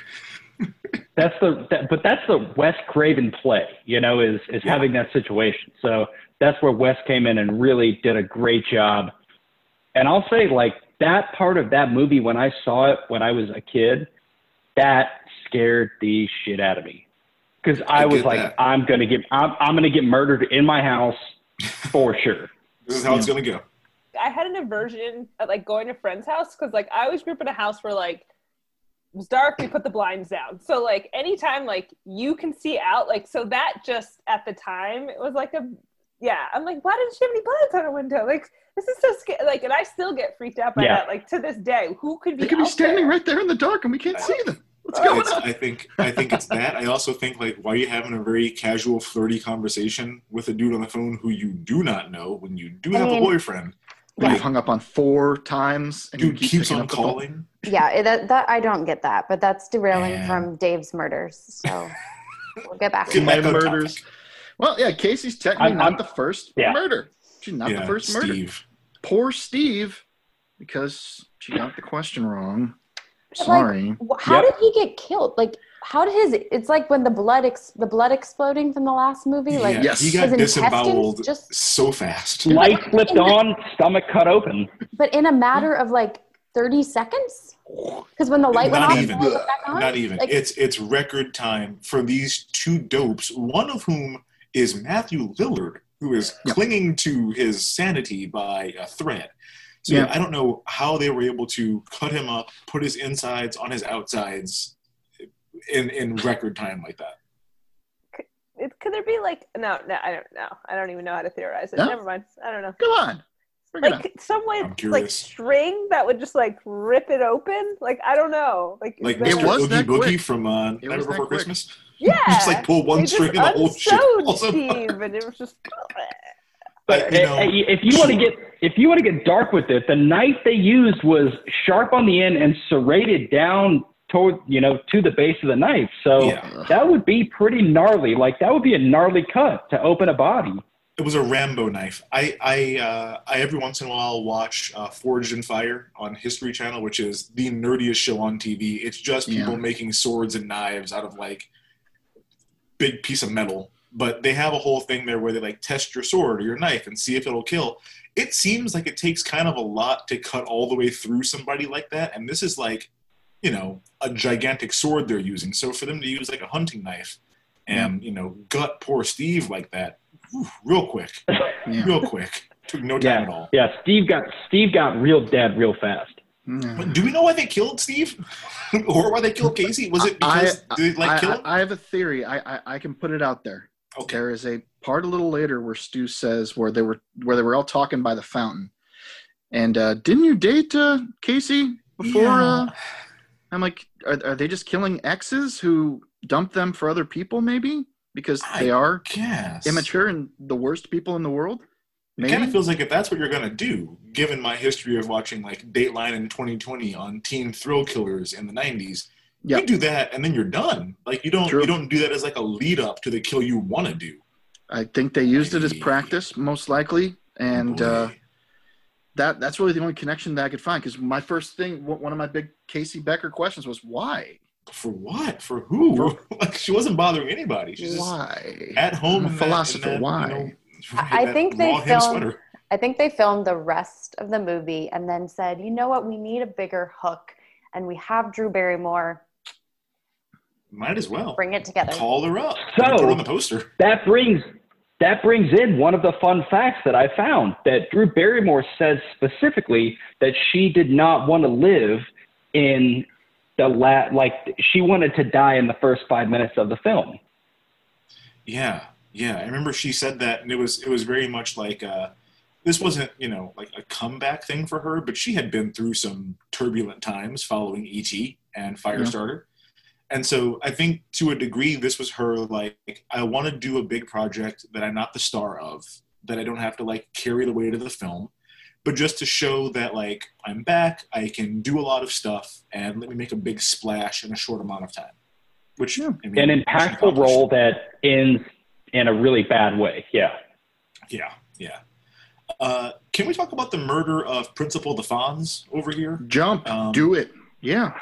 that's the that, but that's the Wes Craven play, you know, is is Yeah. having that situation. So that's where Wes came in and really did a great job. And I'll say like that part of that movie when I saw it when I was a kid, that scared the shit out of me. Cuz I, I was like that. I'm going to get I'm, I'm going to get murdered in my house for sure. This is how it's gonna go. I had an aversion at like going to friends' house because like I always grew up in a house where like it was dark, we put the blinds down. So like anytime like you can see out, like so that just at the time it was like a yeah. I'm like, why didn't she have any blinds on her window? Like this is so scary. Like, and I still get freaked out by Yeah. that. Like to this day, who could be? They could be standing there? right there in the dark and we can't see them. What's going It's, on? I think I think it's that. I also think like why are you having a very casual, flirty conversation with a dude on the phone who you do not know when you do I have mean- a boyfriend? When Yeah. you've hung up on four times and you Dude keep keeps on up phone. calling. Yeah, that, that I don't get that, but that's derailing Man. from Dave's murders. So we'll get back to Get that. back on murders. topic. Well, yeah, Casey's technically I'm- not I'm- the first Yeah. murder. She's not yeah, the first murder. Poor Steve, because she got the question wrong. But, like, Sorry. How Yep. did he get killed? Like, how did his? It's like when the blood, ex, the blood exploding from the last movie. Like, yeah, yes. he got disemboweled just- so fast. Light flipped on, stomach cut open. but in a matter of like thirty seconds. Because when the light went Not off, even. the light went back on. Not even. Like, it's it's record time for these two dopes. One of whom is Matthew Lillard, who is Yep. clinging to his sanity by a thread. So Yeah. I don't know how they were able to cut him up, put his insides on his outsides in in record time like that. It, could there be like no, no, I don't know. I don't even know how to theorize it. No? Never mind. I don't know. Come on. Bring it up. Like some way, like string that would just like rip it open. Like I don't know. Like Like there- It was Oogie that Boogie quick. from uh, It Night Before quick. Christmas. Yeah, just, like, pull one string just and the whole shit unsewed falls apart. Steve, and it was just. But, you know, if you want to get if you want to get dark with it, the knife they used was sharp on the end and serrated down toward you know to the base of the knife. So Yeah. that would be pretty gnarly. Like that would be a gnarly cut to open a body. It was a Rambo knife. I I, uh, I every once in a while watch uh, Forged in Fire on History Channel, which is the nerdiest show on TV. It's just people Yeah. making swords and knives out of like big piece of metal. But they have a whole thing there where they like test your sword or your knife and see if it'll kill. It seems like it takes kind of a lot to cut all the way through somebody like that, and this is like, you know, a gigantic sword they're using. So for them to use like a hunting knife and you know gut poor Steve like that, whew, real quick Yeah. real quick. Took no time at all. yeah. Steve got Steve got real dead real fast. But do we know why they killed Steve, or why they killed Casey? Was it because I, they like I, kill him? I, I have a theory. I, I, I can put it out there. okay. There is a part a little later where Stu says where they were where they were all talking by the fountain, and uh, didn't you date uh, Casey before? Yeah. Uh, I'm like, are, are they just killing exes who dump them for other people? Maybe because they are Yes. immature and the worst people in the world. It kind of feels like if that's what you're gonna do, given my history of watching like Dateline in 2020 on teen thrill killers in the 90s, Yep. you do that and then you're done. Like you don't True. you don't do that as like a lead up to the kill you want to do. I think they used it as practice, most likely, and uh, that that's really the only connection that I could find. Because my first thing, one of my big Casey Becker questions was why. For what? For who? like she wasn't bothering anybody. She's Why? at home. I'm a in that- philosopher. that, Why? You know, I think they filmed. sweater. I think they filmed the rest of the movie and then said, you know what, we need a bigger hook, and we have Drew Barrymore. Might as well Bring it together. call her up. So- put her on the poster. That brings that brings in one of the fun facts that I found that Drew Barrymore says specifically that she did not want to live in the la- like she wanted to die in the first five minutes of the film. Yeah, yeah. I remember she said that, and it was it was very much like uh, this wasn't you know like a comeback thing for her, but she had been through some turbulent times following ET and Firestarter, and so I think to a degree this was her like I want to do a big project that I'm not the star of, that I don't have to like carry the weight of the film. But just to show that, like, I'm back, I can do a lot of stuff, and let me make a big splash in a short amount of time. Which I mean, An impactful role that ends in a really bad way. Yeah. Yeah, yeah. Uh, can we talk about the murder of Principal DeFons over here? Jump, Um, do it. Yeah.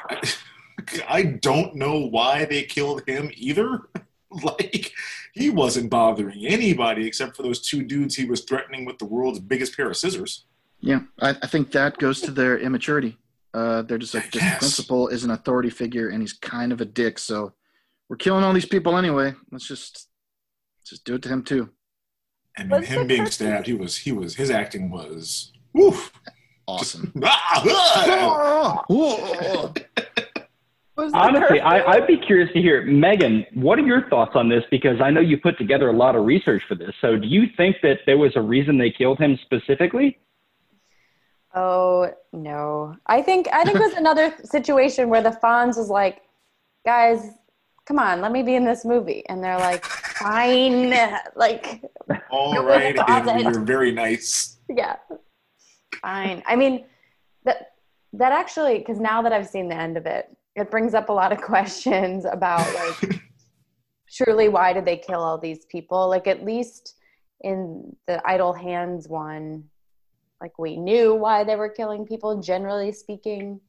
I don't know why they killed him either. like, he wasn't bothering anybody except for those two dudes he was threatening with the world's biggest pair of scissors. Yeah, I, I think that goes to their immaturity. Uh, they're just like, this Yes. principal is an authority figure and he's kind of a dick. So we're killing all these people anyway. Let's just just do it to him too. I mean, What's him being person- stabbed, he was, he was, his acting was, woof. Awesome. Was the Honestly, I, I'd be curious to hear, Megan, what are your thoughts on this? Because I know you put together a lot of research for this. So do you think that there was a reason they killed him specifically? Oh no. I think I think it was another situation where the Fonz was like, guys, come on, let me be in this movie. And they're like, fine. Like, all right. You're right, in the closet. Henry, you're very nice. yeah. Fine. I mean, that that actually, because now that I've seen the end of it, it brings up a lot of questions about like truly why did they kill all these people? Like at least in the idle hands one, like we knew why they were killing people, generally speaking.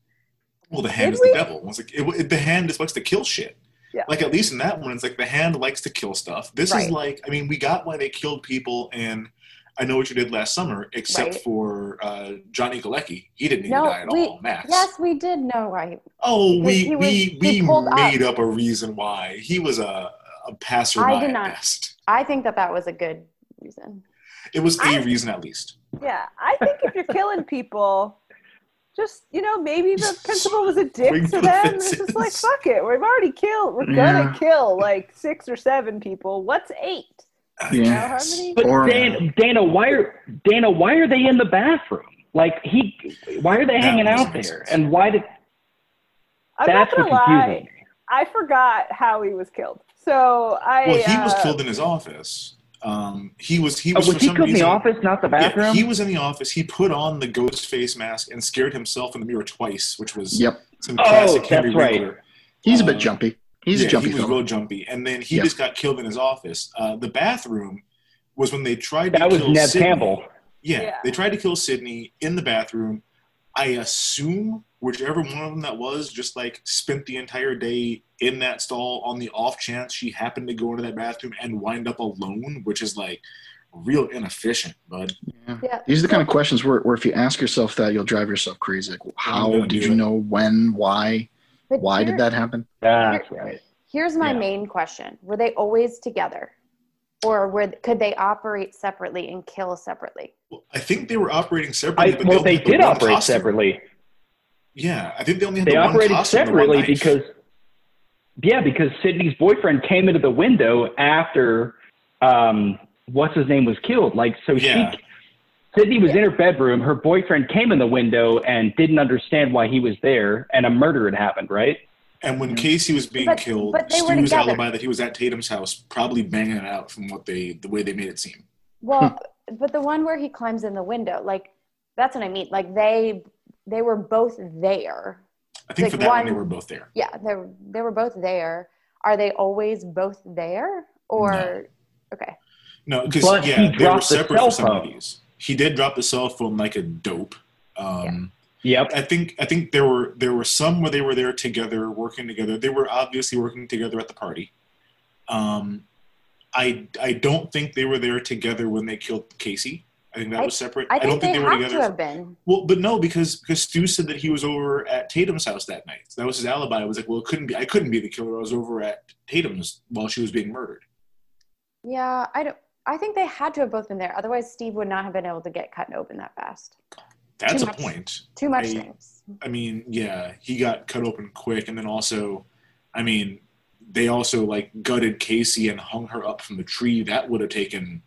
Well, the hand Did is we? the devil. It's like it, it- the hand just likes to kill shit. Yeah. Like at least in that one, it's like the hand likes to kill stuff. This Right. is like, I mean, we got why they killed people in I Know What You Did Last Summer, except Right. for uh, Johnny Galecki. He didn't even No, die at we- all. Max. Yes, we did know why. Oh, we He we he we pulled up. made up. a reason why he was a a passerby I did not- best. I think that that was a good reason. It was a reason at least. Yeah, I think if you're killing people, just you know, maybe the principal was a dick to for the them. It's just like fuck it, we've already killed. We're gonna kill like six or seven people. What's eight? I Yeah. You know how guess. many? But Or- Dana, Dana, why are Dana? Why are they in the bathroom? Like he, why are they That hanging out make there? And why did? I'm That's not gonna lie. I forgot how he was killed. So I. Well, he was uh, killed in his office. Um, he was he Oh, was, was for he some killed in the office, not the bathroom? Yeah, he was in the office. He put on the ghost face mask and scared himself in the mirror twice, which was Yep. some Oh, classic that's Henry right. Winkler. He's a bit jumpy. He's yeah, a jumpy He was fellow. real jumpy, and then he Yeah. just got killed in his office. Uh, the bathroom was when they tried to that was kill Neve Sidney. Campbell. Yeah, Yeah. they tried to kill Sidney in the bathroom. I assume whichever one of them that was just like spent the entire day in that stall on the off chance she happened to go into that bathroom and wind up alone, which is like real inefficient, bud. Yeah. Yeah. These are the kind of questions where, where if you ask yourself that, you'll drive yourself crazy. Like, how did do you it. know when, why, But why here- did that happen? That's right. Here's my Yeah. main question: Were they always together, or were could they operate separately and kill separately? Well, I think they were operating separately, I, but well, only they had the did operate costume. separately. Yeah, I think they only had They the one operated costume, the one separately because, yeah, because Sidney's boyfriend came into the window after um, what's his name was killed. Like, so Yeah. she, Sidney was in her bedroom. Her boyfriend came in the window and didn't understand why he was there, and a murder had happened. Right? And when Casey was being But- killed, but they Stu's alibi that he was at Tatum's house, probably banging it out from what they the way they made it seem. Well, but the one where he climbs in the window, like that's what I mean. Like they they were both there. I think Like for that one, they were both there. Yeah, they were- they were both there. Are they always both there, or No. okay? No, because yeah, they were dropped the separate cell for some of these. He did drop the cell phone like a dope. Um, Yep. I think I think there were there were some where they were there together, working together. They were obviously working together at the party. Um, I I don't think they were there together when they killed Casey. I think that I- was separate. I don't think they, were have together. to have been. Well, but no, because because Stu said that he was over at Tatum's house that night. That was his alibi. I was like, well, it couldn't be. I couldn't be the killer. I was over at Tatum's while she was being murdered. Yeah, I don't. I think they had to have both been there. Otherwise, Steve would not have been able to get cut open that fast. That's Too a much- point. Too much I- things. I mean, yeah, he got cut open quick, and then also, I mean, they also like gutted Casey and hung her up from the tree. That would have taken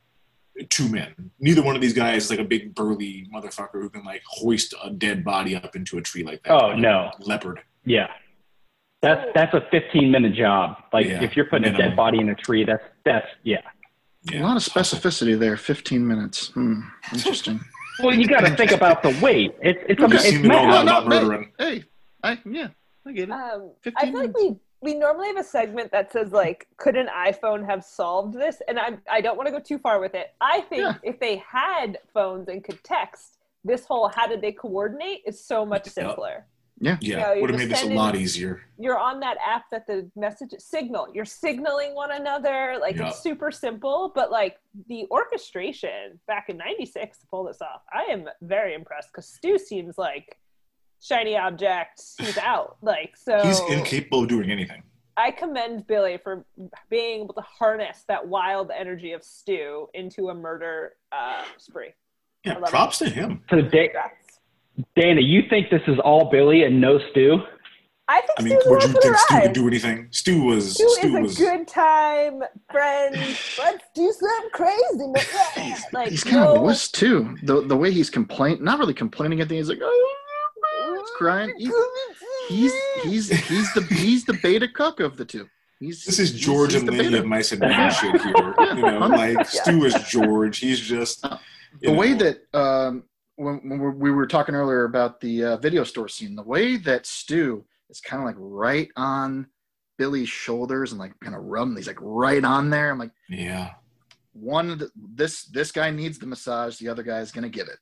two men. Neither one of these guys is like a big burly motherfucker who can like hoist a dead body up into a tree like that. Oh, Like no. leopard. Yeah. That's that's a 15 minute job. Like Yeah, if you're putting a dead body in a tree, that's that's yeah. A lot of specificity there. 15 minutes. Hmm. Interesting. Well, you got to think about the weight. It's it's, a, You it's seem to a lot about no, murdering. Hey, I yeah, I get it. Um, 15 I feel like we we normally have a segment that says like, could an iPhone have solved this? And i'm i don't want to go too far with it. I think Yeah. if they had phones and could text, this whole how did they coordinate is so much simpler. Yeah. Yeah, know, you're would have made this a lot easier. You're on that app that the message signal. You're signaling one another. Like Yeah. it's super simple, but like the orchestration back in '96 to pull this off, I am very impressed because Stu seems like shiny object. He's out. Like so. He's incapable of doing anything. I commend Billy for being able to harness that wild energy of Stu into a murder uh, spree. Yeah, I love props to him. So da- Dana, you think this is all Billy and no Stu? I think I mean, would you think for Stu could do anything? Stu was Stu Stu is was a good time friend. Let's do some crazy. like He's kind of no, a wuss too. The the way he's complaining, not really complaining at the end. He's like, oh, he's crying. He's he's he's he's the he's the beta cook of the two. He's This is George he's and the Lennie beta. of Mice and Men shit here. You know, like Stu is George. He's just you the way that um, when, when we're- were talking earlier about the uh, video store scene, the way that Stu is kind of like right on Billy's shoulders and like kind of rubbing, he's like right on there. I'm like, yeah, one, of the- this this guy needs the massage, the other guy is gonna give it,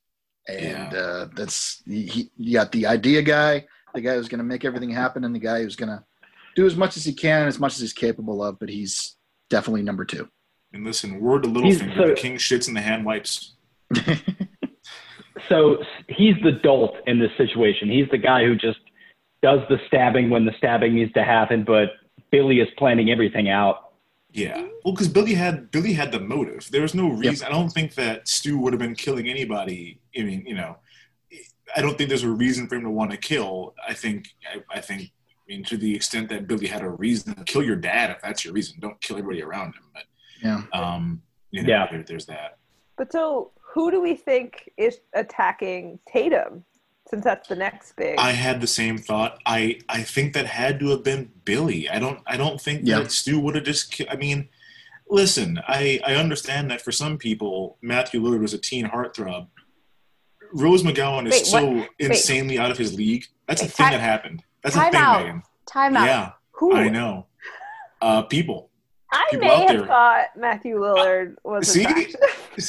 and uh, that's he, he. You got the idea guy, the guy who's gonna make everything happen, and the guy who's gonna do as much as he can, as much as he's capable of. But he's definitely number two. and listen, word to He's Littlefinger, so- the king shits in the hand wipes. So he's the dolt in this situation. He's the guy who just does the stabbing when the stabbing needs to happen, but Billy is planning everything out. Yeah, well, because Billy had Billy had the motive. There was no reason. I don't think that Stu would have been killing anybody. I mean, you know, I don't think there's a reason for him to want to kill. I think, I, I think, I mean, to the extent that Billy had a reason to kill your dad, if that's your reason, don't kill everybody around him. But Yeah. um, you know, Yeah. there, there's that. But so, who do we think is attacking Tatum? Since that's the next big. I had the same thought. I I think that had to have been Billy. I don't I don't think Yeah. that Stu would have just. I mean, listen, I I understand that for some people, Matthew Lillard was a teen heartthrob. Rose McGowan is Wait, so what? Wait. insanely out of his league. That's a thing time- that happened. That's a thing, out. Megan. Time out. Yeah, Who? I know. Uh, people. I people may out have there. thought Matthew Lillard was See? attractive.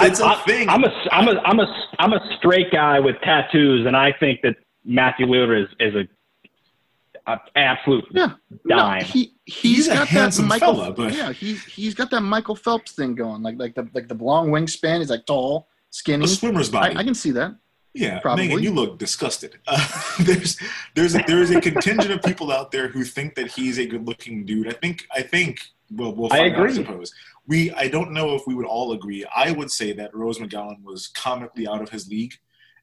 See, I- that's a I, thing. I'm a I'm a I'm a I'm a straight guy with tattoos, and I think that Matthew Lillard is is a, a absolute Yeah. dime. No, he He's he's a got that handsome Michael. fella, but- yeah, he he's got that Michael Phelps thing going, like like the like the long wingspan. He's like tall, skinny. a swimmer's I, body. I can see that. Yeah, Probably. Megan, you look disgusted. Uh, there's there's a, there is a contingent of people out there who think that he's a good-looking dude. I think I think well we'll I find out, I agree. suppose. We I don't know if we would all agree. I would say that Rose McGowan was comically out of his league,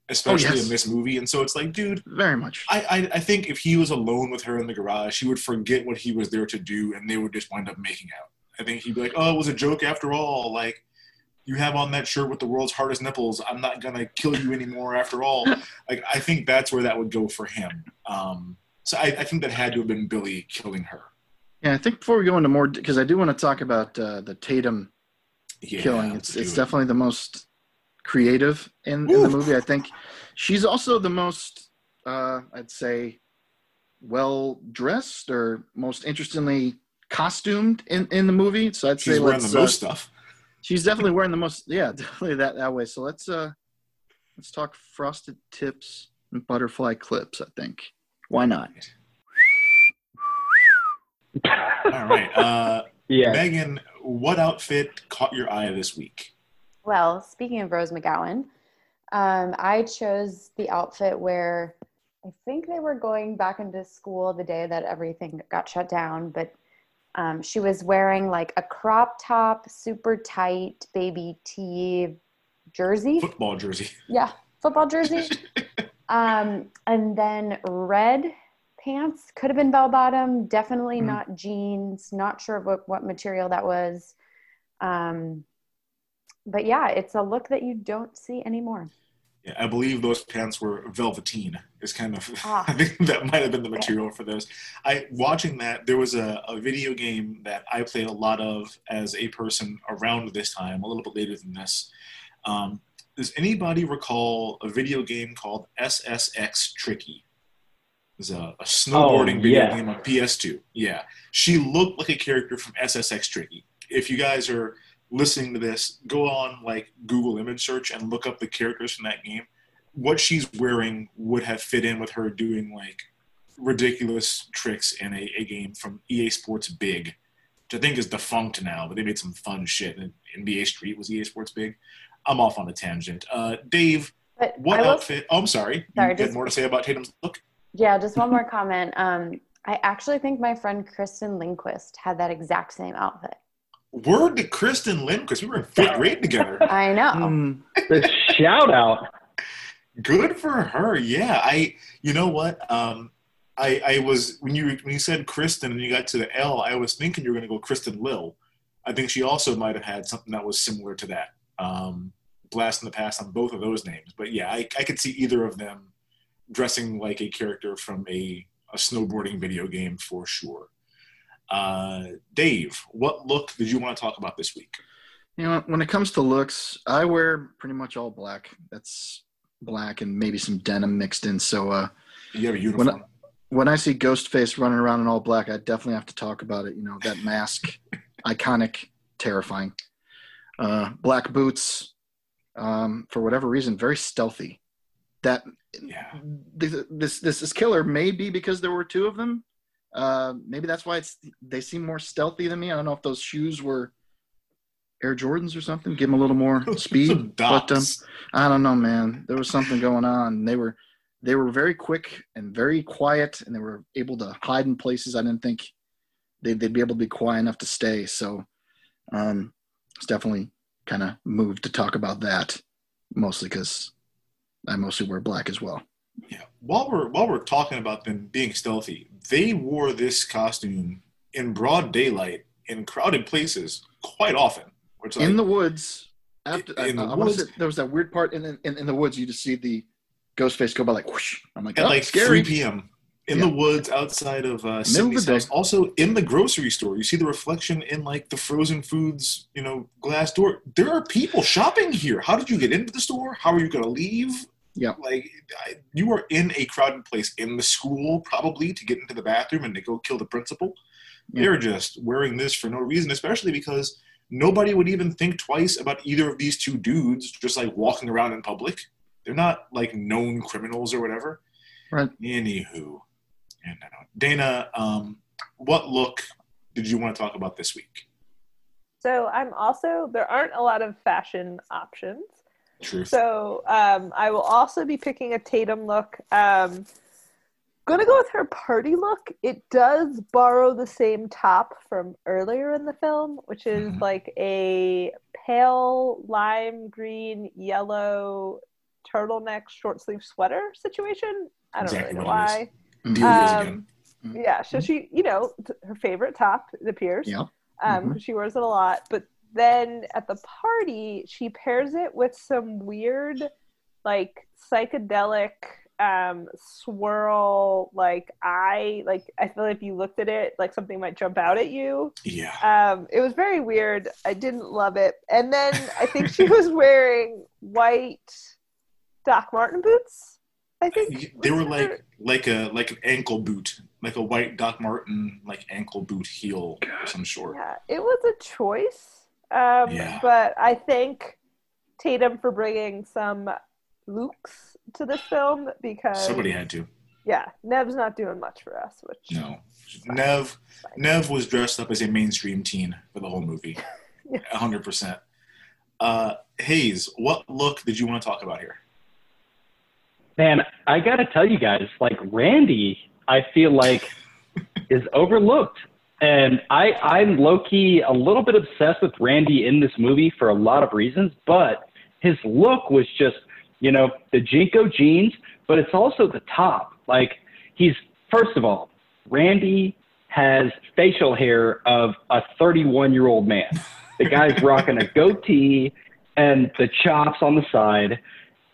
especially Oh, yes. in this movie. And so it's like, dude, Very much. I, I I think if he was alone with her in the garage, he would forget what he was there to do, and they would just wind up making out. I think he'd be like, "Oh, it was a joke after all." Like, you have on that shirt with the world's hardest nipples. I'm not gonna kill you anymore after all. like, I think that's where that would go for him. Um, so I, I think that had to have been Billy killing her. Yeah, I think before we go into more, because I do want to talk about uh, the Tatum Yeah, killing. It's it's it. definitely the most creative in, in the movie. I think she's also the most, uh, I'd say, well dressed or most interestingly costumed in, in the movie. So I'd She's say wearing the most uh, stuff. She's definitely wearing the most. Yeah, definitely that that way. So let's uh, let's talk frosted tips and butterfly clips. I think. Why not? All right. Uh, Yeah. Megan, what outfit caught your eye this week? Well, speaking of Rose McGowan, um, I chose the outfit where I think they were going back into school the day that everything got shut down, but um, she was wearing like a crop top, super tight baby tee jersey. Football jersey. Yeah, football jersey. um, and then red pants could have been bell bottom, definitely Mhm. not jeans. Not sure what, what material that was. Um, but yeah, it's a look that you don't see anymore. Yeah, I believe those pants were velveteen. Is kind of Ah. I think that might have been the material for those. I watching that there was a, a video game that I played a lot of as a person around this time, a little bit later than this. Um, does anybody recall a video game called SSX Tricky? It was a, a snowboarding Oh, video yeah. game on PS2. Yeah, she looked like a character from SSX Tricky. If you guys are listening to this, go on like Google image search and look up the characters from that game. What she's wearing would have fit in with her doing like ridiculous tricks in a, a game from EA Sports Big, which I think is defunct now, but they made some fun shit. And NBA Street was EA Sports Big. I'm off on a tangent. Uh, Dave, But what I will- outfit? Oh, I'm sorry. Sorry, you had more to say about Tatum's look? Yeah, just one more comment. Um, I actually think my friend Kristen Lindquist had that exact same outfit. Word to Kristen Lindquist. We were in fifth grade together. I know. Mm, The shout out. Good for her. Yeah, I. You know what? Um, I I was when you when you said Kristen and you got to the L, I was thinking you were going to go Kristen Lil. I think she also might have had something that was similar to that. Um, blast in the past on both of those names, but yeah, I I could see either of them dressing like a character from a a snowboarding video game for sure. Uh, Dave, what look did you want to talk about this week? you know, when it comes to looks, I wear pretty much all black. That's black and maybe some denim mixed in. So uh, You have a when. I, when I see Ghostface running around in all black, I definitely have to talk about it. You know, that mask, iconic, terrifying. Uh, black boots, um, for whatever reason, very stealthy. That yeah. this this this is killer. Maybe because there were two of them. Uh, maybe that's why it's they seem more stealthy than me. I don't know if those shoes were Air Jordans or something. Give them a little more speed. But um. I don't know, man. There was something going on. They were they were very quick and very quiet, and they were able to hide in places I didn't think they'd, they'd be able to be quiet enough to stay. So, um, it's definitely kind of moved to talk about that, mostly because I mostly wear black as well. Yeah. While we're while we're talking about them being stealthy, they wore this costume in broad daylight in crowded places quite often. Which like, in the woods, after In the I, I wanna woods? say there was that weird part in, in in the woods. You just see the ghost face go by like whoosh. I'm like, at oh, like scary. 3 p.m. in Yeah. the woods outside of uh, Sidney's house. day. Also in the grocery store, you see the reflection in like the frozen foods, you know, glass door. There are people shopping here. How did you get into the store? How are you going to leave? Yeah. Like I, you are in a crowded place in the school probably to get into the bathroom and to go kill the principal. Yeah. They're just wearing this for no reason, especially because nobody would even think twice about either of these two dudes just like walking around in public. They're not like known criminals or whatever. Right. Anywho, Dana, um, what look did you want to talk about this week? So I'm also there aren't a lot of fashion options. Truth. So um, I will also be picking a Tatum look. Um, gonna go with her party look. It does borrow the same top from earlier in the film, which is Mhm. like a pale lime green yellow turtleneck short sleeve sweater situation. I don't Exactly really know what it is. why. Deal with it Um, yeah, so she, you know, her favorite top, it appears. Yeah. Um, 'cause she wears it a lot. But then at the party, she pairs it with some weird, like psychedelic um swirl like eye like i feel like if you looked at it like something might jump out at you Yeah. um it was very weird i didn't love it and then i think she was wearing white doc martin boots i think They were like her- like a like an ankle boot, like a white Doc Martin like ankle boot heel of some sort. Yeah, it was a choice. Um, Yeah. But I thank Tatum for bringing some looks to this film because Somebody had to. yeah, Neve's not doing much for us, which No. Neve Neve was dressed up as a mainstream teen for the whole movie. A hundred percent. Uh Hayes, what look did you want to talk about here? Man, I got to tell you guys, like Randy, I feel like is overlooked. And I, I'm low key a little bit obsessed with Randy in this movie for a lot of reasons, but his look was just, you know, the JNCO jeans, but it's also the top. Like, he's, first of all, Randy has facial hair of a 31 year old man. The guy's rocking a goatee and the chops on the side.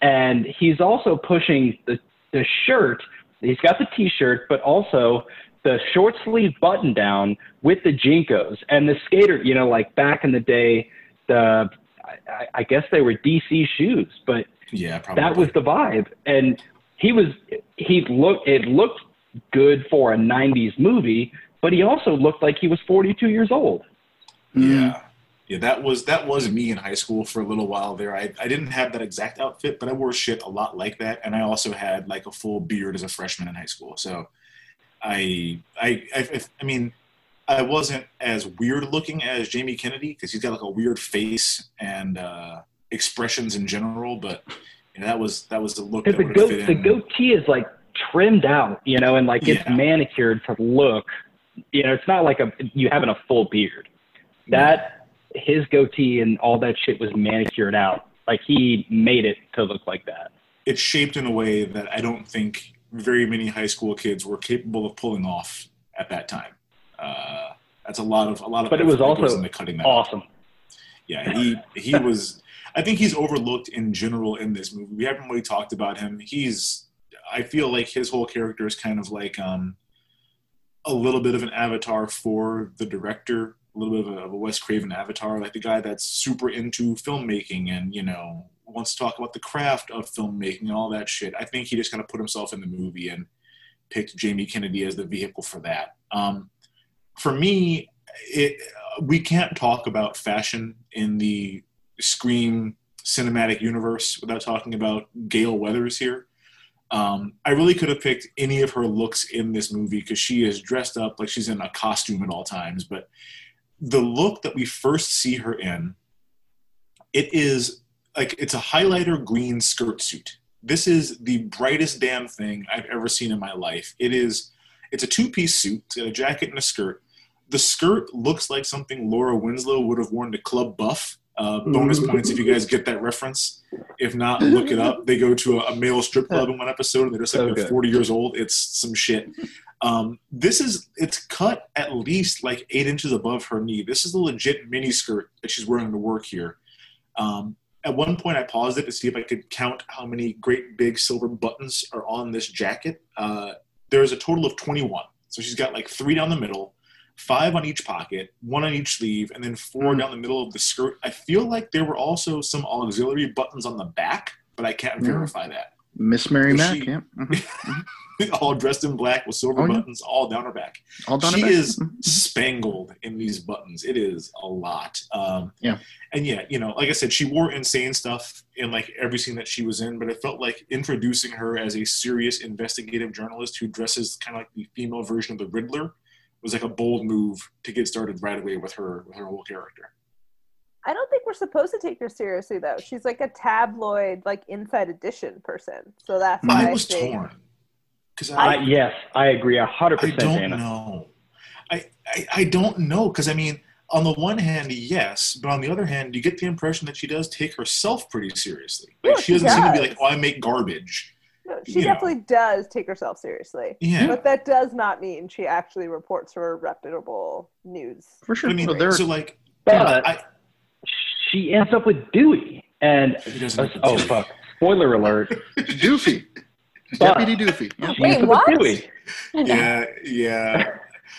And he's also pushing the, the shirt. He's got the t shirt, but also the short sleeve button down with the JNCOs and the skater, you know, like back in the day, the, I, I guess they were DC shoes, but Yeah, probably. that was the vibe. And he was, he looked, it looked good for a 90s movie, but he also looked like he was 42 years old. Yeah. Yeah, that was that was me in high school for a little while there. I, I didn't have that exact outfit, but I wore shit a lot like that, and I also had like a full beard as a freshman in high school. So, I I I, I mean, I wasn't as weird looking as Jamie Kennedy because he's got like a weird face and uh, expressions in general. But you know, that was that was the look that Because the, goat, the goatee is like trimmed out, you know, and like it's Yeah. manicured to look, you know, it's not like a you having a full beard. That his goatee and all that shit was manicured out. Like he made it to look like that. it's shaped in a way that I don't think very many high school kids were capable of pulling off at that time. Uh, that's a lot of a lot of. But it was effort that goes also cutting that. awesome. Yeah, he he was. I think he's overlooked in general in this movie. We haven't really talked about him. He's. I feel like his whole character is kind of like um, a little bit of an avatar for the director, a little bit of a, of a Wes Craven avatar, like the guy that's super into filmmaking and you know wants to talk about the craft of filmmaking and all that shit. I think he just kind of put himself in the movie and picked Jamie Kennedy as the vehicle for that. Um, for me, it we can't talk about fashion in the Scream cinematic universe without talking about Gale Weathers here. Um, I really could have picked any of her looks in this movie because she is dressed up like she's in a costume at all times. But the look that we first see her in, it is like it's a highlighter green skirt suit. This is the brightest damn thing I've ever seen in my life. It is, it's a two-piece suit. A jacket and a skirt. The skirt looks like something Laura Winslow would have worn to Club Buff. Uh, bonus points if you guys get that reference. If not, look it up. They go to a, a male strip club in one episode, and they're just like So they're 40 years old. It's some shit. Um, this is it's cut at least like eight inches above her knee. This is a legit mini skirt that she's wearing to work here. Um, at one point, I paused it to see if I could count how many great big silver buttons are on this jacket. Uh, there's a total of 21. So she's got like three down the middle, five on each pocket, one on each sleeve, and then four Hmm. down the middle of the skirt. I feel like there were also some auxiliary buttons on the back, but I can't Yeah. verify that. Miss Mary Mack, she- yeah. Mhm. all dressed in black with silver Oh, yeah. buttons all down her back. All done she it back. is Mhm. spangled in these buttons. It is a lot. Um, Yeah. And yeah, you know, like I said, she wore insane stuff in like every scene that she was in, but it felt like introducing her as a serious investigative journalist who dresses kind of like the female version of the Riddler was like a bold move to get started right away with her with her whole character. I don't think we're supposed to take her seriously though. She's like a tabloid, like inside edition person. So that's why I was think- torn because I, yes, I agree a hundred I percent, don't Dana. know. I, I, I don't know because I mean, on the one hand, yes, but on the other hand, you get the impression that she does take herself pretty seriously. Like Yeah, she she doesn't seem to be like, "Oh, I make garbage." No, she you know. definitely does take herself seriously. Yeah. But that does not mean she actually reports for reputable news. For sure. I mean, Well, there- so like, But I, she ends up with Dewey, and She doesn't end up with oh Dewey. fuck! Spoiler alert. Doofy. But- Deputy Doofy. Yeah. She Wait, ends up with what? Dewey. yeah, yeah.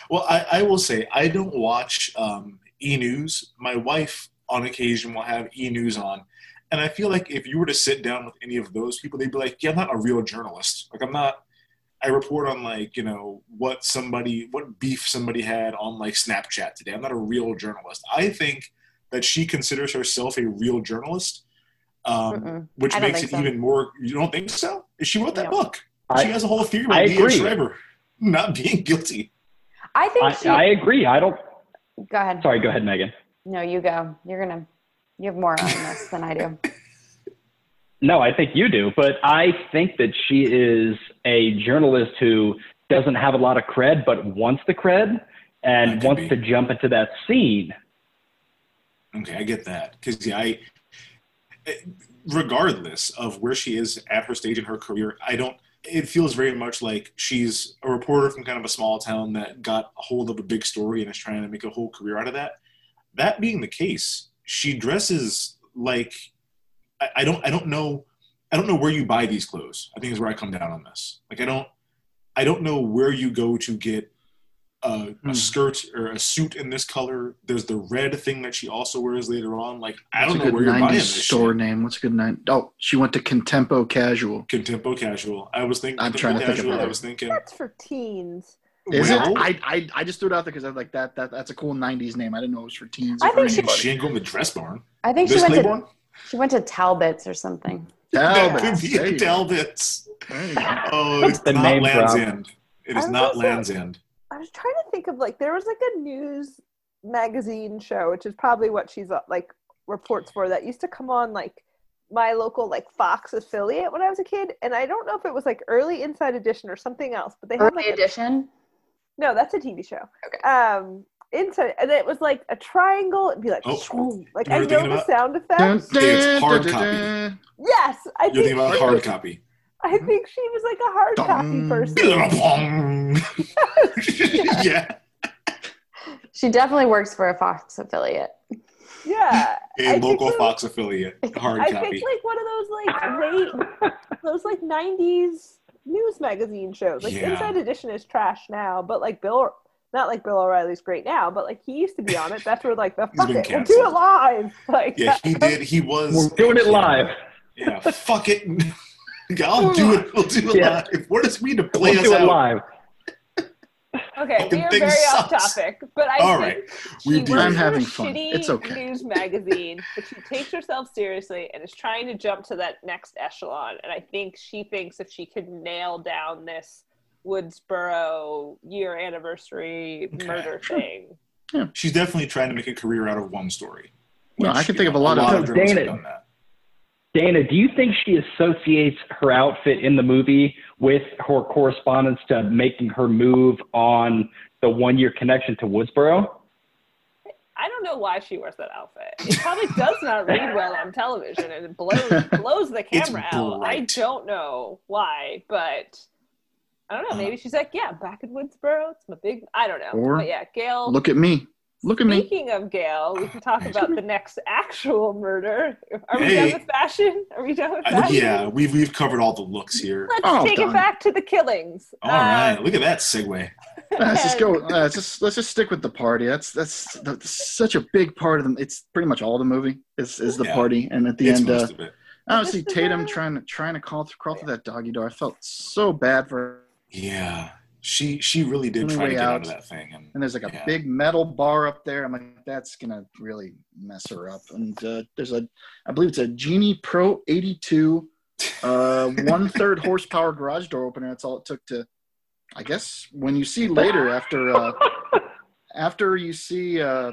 Well, I, I will say I don't watch um, E News. My wife, on occasion, will have E News on, and I feel like if you were to sit down with any of those people, they'd be like, "Yeah, I'm not a real journalist. Like, I'm not." I report on like you know what somebody, what beef somebody had on like Snapchat today. I'm not a real journalist. I think that she considers herself a real journalist, um, which I makes it so. even more. You don't think so? She wrote that No. book. I- she has a whole theory I about Liev agree. Schreiber not being guilty. I think I, she. I agree. I don't. go ahead. Sorry, go ahead, Megan. No, you go. You're gonna. You have more on this than I do. No, I think you do, but I think that she is a journalist who doesn't have a lot of cred, but wants the cred and wants be. to jump into that scene. Okay, I get that because yeah, I eh, regardless of where she is at her stage in her career, I don't. It feels very much like she's a reporter from kind of a small town that got a hold of a big story and is trying to make a whole career out of that. That being the case, she dresses like I, I don't. I don't know. I don't know where you buy these clothes. I think is where I come down on this. Like I don't. I don't know where you go to get a, a Hmm. skirt or a suit in this color. There's the red thing that she also wears later on. Like I What's don't know good where you're buying this store shit. name? What's a good nine? Oh, she went to Contempo Casual. Contempo casual. I was thinking. I'm Contempo trying to think of casual. her. I was thinking. That's for teens. Is well, it? I, I I just threw it out there because I was like that that that's a cool '90s name. I didn't know it was for teens. I or for think she- anybody. She ain't going to dress barn. I think she This went to. She went to Talbot's or something. That could be There you. Talbot's. There you go. Oh, it's The not name Land's drop. End. It I is was not gonna say- Land's End. I was trying to think of like there was like a news magazine show, which is probably what she's uh, like reports for that used to come on like my local like Fox affiliate when I was a kid, and I don't know if it was like early Inside Edition or something else, but they had Early like a- edition. No, that's a TV show. Okay. Um, inside, and it was like a triangle. It'd be like, Oh, swoom. like I know the thinking sound Dun, effects. It's hard copy. Yes, I You're think thinking about she hard copy. I think she was like a hard copy Dun. person. yeah. She definitely works for a Fox affiliate. Yeah, A I local think- Fox affiliate. Hard I copy. think like one of those like late, those like '90s news magazine shows. Like Yeah. Inside Edition is trash now, but like Bill, not like Bill O'Reilly's great now, but like he used to be on it. That's where like the fuck it, we'll do it live. Like Yeah, he did. He was. We're doing it live. Yeah, fuck it. I'll do it. We'll do it Yeah. live. What does it mean to play We'll us do it out? live. Okay, we are thing very off topic, but I All think right. she We works do- I'm for having a fun. shitty It's okay. news magazine, but she takes herself seriously and is trying to jump to that next echelon. And I think she thinks if she could nail down this Woodsboro year anniversary Okay. murder thing, yeah. She's definitely trying to make a career out of one story. No, I can you think of a know, lot of- So journalists have Dana- done that. Dana, do you think she associates her outfit in the movie with her correspondence to making her move on the one year connection to Woodsboro? I don't know why she wears that outfit. It probably does not read well on television and it blows blows the camera out. I don't know why, but I don't know. Maybe she's like, yeah, back in Woodsboro, it's my big. I don't know. Or but yeah, Gale. Look at me. Look at me. Speaking of Gale, we can talk about the next actual murder. Are we Hey. done with fashion? Are we done with I- fashion? yeah, we've we've covered all the looks here. Let's Oh, take done. it back to the killings. All right, Um, look at that segue. Let's just go. Uh, let's just let's just stick with the party. That's that's, that's such a big part of the. It's pretty much all the movie is is the Yeah. party, and at the It's end, uh, most obviously Tatum trying to trying to crawl through, crawl through that doggy door. I felt so bad for her. Yeah, she she really did try to get out out. of that thing, and And there's like a Yeah. big metal bar up there. I'm like, that's gonna really mess her up. And uh, there's a, I believe it's a Genie Pro 82, uh, one third horsepower garage door opener. That's all it took to, I guess, when you see later after, uh, after you see uh,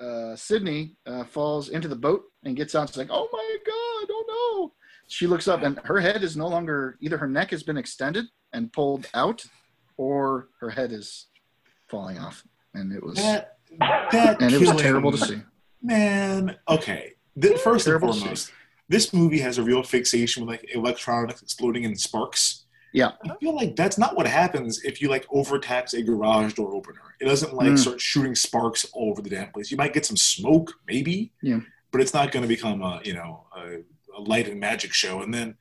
uh, Sidney uh, falls into the boat and gets out, she's like, oh my god, oh no. She looks up and her head is no longer either her neck has been extended and pulled out, or her head is falling off. And it was that that and it was terrible to see. Man, okay. The, first and foremost, this movie has a real fixation with like electronics exploding and sparks. Yeah. I feel like that's not what happens if you like overtax a garage door opener. It doesn't like Mm. start shooting sparks all over the damn place. You might get some smoke, maybe. Yeah. But it's not going to become a you know a, a light and magic show. And then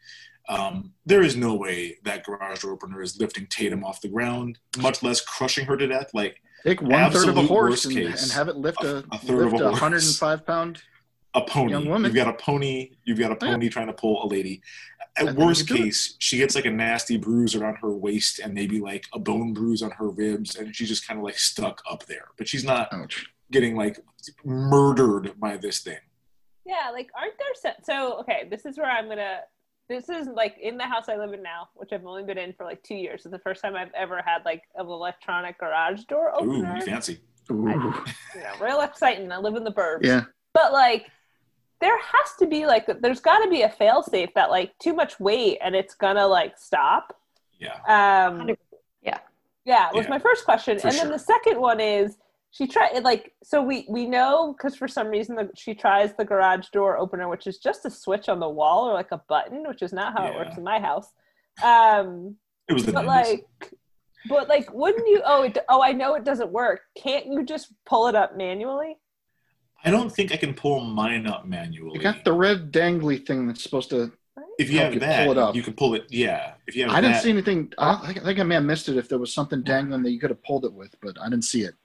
um, there is no way that garage door opener is lifting Tatum off the ground, much less crushing her to death. Like Take one third of a horse and, case. and have it lift a, A- a third of lift a a 105 pound. a pony. Young woman. You've got a pony. You've got a Yeah. pony trying to pull a lady. At think worst you do it. case, she gets like a nasty bruise around her waist and maybe like a bone bruise on her ribs, and she's just kind of like stuck up there. But she's not. Ouch. getting like murdered by this thing. Yeah, like aren't there set? So okay, this is where I'm gonna. This is like in the house I live in now, which I've only been in for like two years. It's the first time I've ever had like an electronic garage door Ooh, opener. you fancy. Ooh. you know, real exciting. I live in the burbs. Yeah. But like, there has to be like, there's got to be a fail safe that like too much weight and it's gonna like stop. Yeah. Um, Yeah. yeah, was Yeah, my first question, for and then the second one is she tried like so we we know because for some reason the, she tries the garage door opener, which is just a switch on the wall or like a button, which is not how it works in my house. Um, It was the but 90s. like, but like, wouldn't you? Oh, it, oh, I know it doesn't work. Can't you just pull it up manually? I don't think I can pull mine up manually. You got the red dangly thing that's supposed to. if you help have you that, pull it up. you can pull it. Yeah. If you have I didn't that, see anything. I, I think- I think I may have missed it if there was something dangling that you could have pulled it with, but I didn't see it.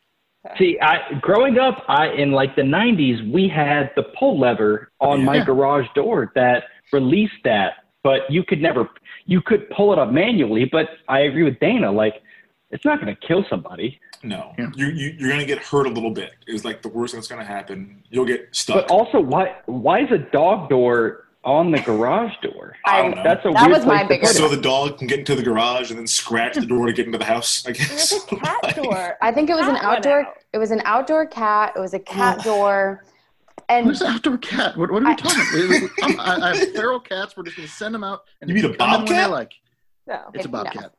See, I growing up, I in like the '90s, we had the pull lever on my garage door that released that, but you could never, you could pull it up manually. But I agree with Dana, like it's not going to kill somebody. No, Yeah. you, you you're gonna get hurt a little bit. Is like the worst thing that's gonna happen. You'll get stuck. But also, why why is a dog door on the garage door? I oh, don't know. That's a That weird was my place biggest- so the dog can get into the garage and then scratch the door to get into the house. I guess. There's a cat Like, door. I think it was an Cat went outdoor. out. It was an outdoor cat. It was a cat door, and Who's an outdoor cat? What, what are we I- talking about? I, I have feral cats. We're just going to send them out. And You mean a come in bobcat? like. No, It's a No. bobcat.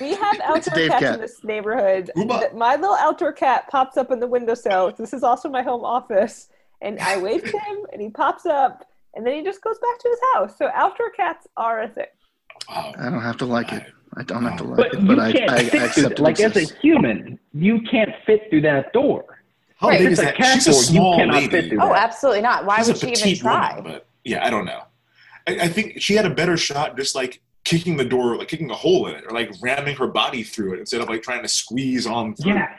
we have outdoor cats Cat. in this neighborhood. Uba. My little outdoor cat pops up in the windowsill. This is also my home office, and I wave to him, and he pops up, and then he just goes back to his house. So outdoor cats are a thing. Wow. I don't have to like it. I don't have to oh. like But it, you but I, can't I, I fit through accept it. it. Like as a human, you can't fit through that door. How Right. big If is a that? cat She's a door, you small cannot lady. fit oh, that. absolutely not. Why She's would she even petite try? woman, but yeah, I don't know. I, I think she had a better shot just like kicking the door, like kicking a hole in it, or like ramming her body through it instead of like trying to squeeze on through. Yeah.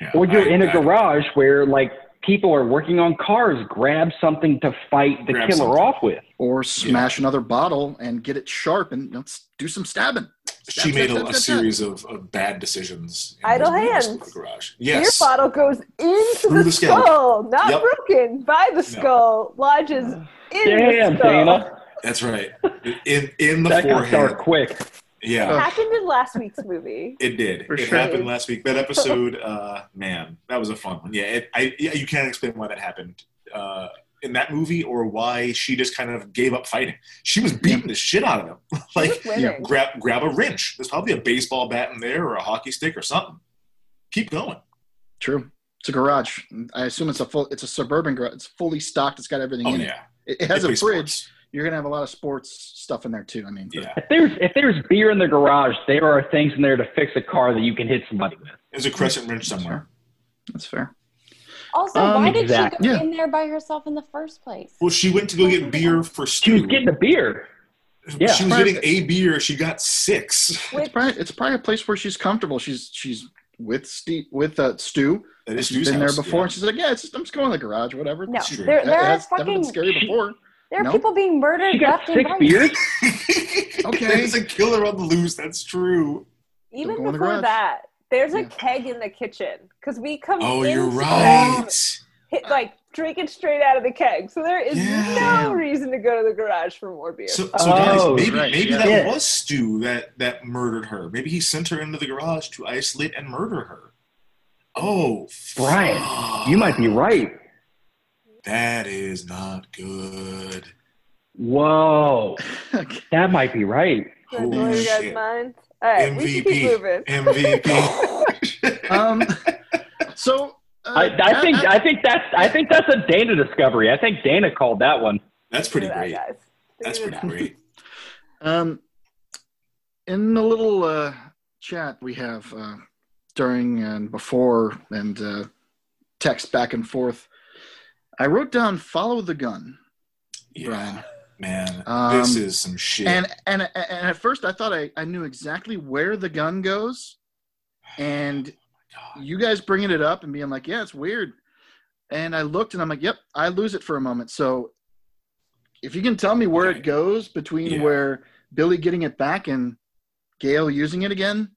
Yeah, Or you're I- in a I- garage where like people are working on cars, grab something to fight the Grab killer something. off with. Or smash another bottle and get it sharp and let's do some stabbing. Stab, She stab, made stab, a, a stab, stab. series of, of bad decisions. in Idle hands. in the garage. Beer Yes. bottle goes into Through the, the skull. skull, not Yep. broken by the skull, lodges in Damn, the skull. Dana. That's right. In in the That got forehead. dark quick. Yeah. It happened in last week's movie. It did. For it sure. happened last week. That episode, uh, man, that was a fun one. Yeah, it, I yeah, you can't explain why that happened uh, in that movie or why she just kind of gave up fighting. She was beating the shit out of him. like, was grab grab a wrench. There's probably a baseball bat in there or a hockey stick or something. Keep going. True. It's a garage. I assume it's a full. It's a suburban garage. It's fully stocked. It's got everything Oh in it. yeah, It, it has They a fridge. sports. You're gonna have a lot of sports stuff in there too. I mean, Yeah, If there's if there's beer in the garage, there are things in there to fix a car that you can hit somebody with. there's a crescent wrench somewhere. that's fair. Also, Um, why did exactly. she go Yeah. in there by herself in the first place? Well, she went to go get beer for Stu. She was getting a beer. yeah. She was getting a beer. She got six. It's probably it's probably a place where she's comfortable. She's she's with Steve with uh, Stu. That is She's Stu's been there before, yeah. and she's like, "Yeah, it's just, I'm just going to the garage, whatever." No, It's- there- it there are has never been scary before. There are No. people being murdered She got left and right. beers. Okay. There's a killer on the loose. That's true. Even go in the before that, there's a keg in the kitchen because we come. Oh, you're into right. Hit, like drinking straight out of the keg, so there is Yeah. no reason to go to the garage for more beer. So, so Oh, guys, maybe right, maybe yeah. that Yeah. was Stu that that murdered her. Maybe he sent her into the garage to isolate and murder her. Oh, Brian, fuck. you might be right. That is not good. Whoa, Okay. that might be right. Does Holy your guys' shit. minds? All right, we should keep moving. MVP. MVP. um, so uh, I, I think at- I think that's I think that's a Dana discovery. I think Dana called that one. That's pretty Look at great. guys. That's pretty that. great. Um, in the little uh, chat we have uh, during and before and uh, text back and forth, I wrote down "follow the gun," Yeah, Brian. man, Um, this is some shit. And and and at first I thought I, I knew exactly where the gun goes, and God. you guys bringing it up and being like, "Yeah, it's weird," and I looked and I'm like, "Yep, I lose it for a moment." So, if you can tell me where it goes between Yeah. where Billy getting it back and Gale using it again,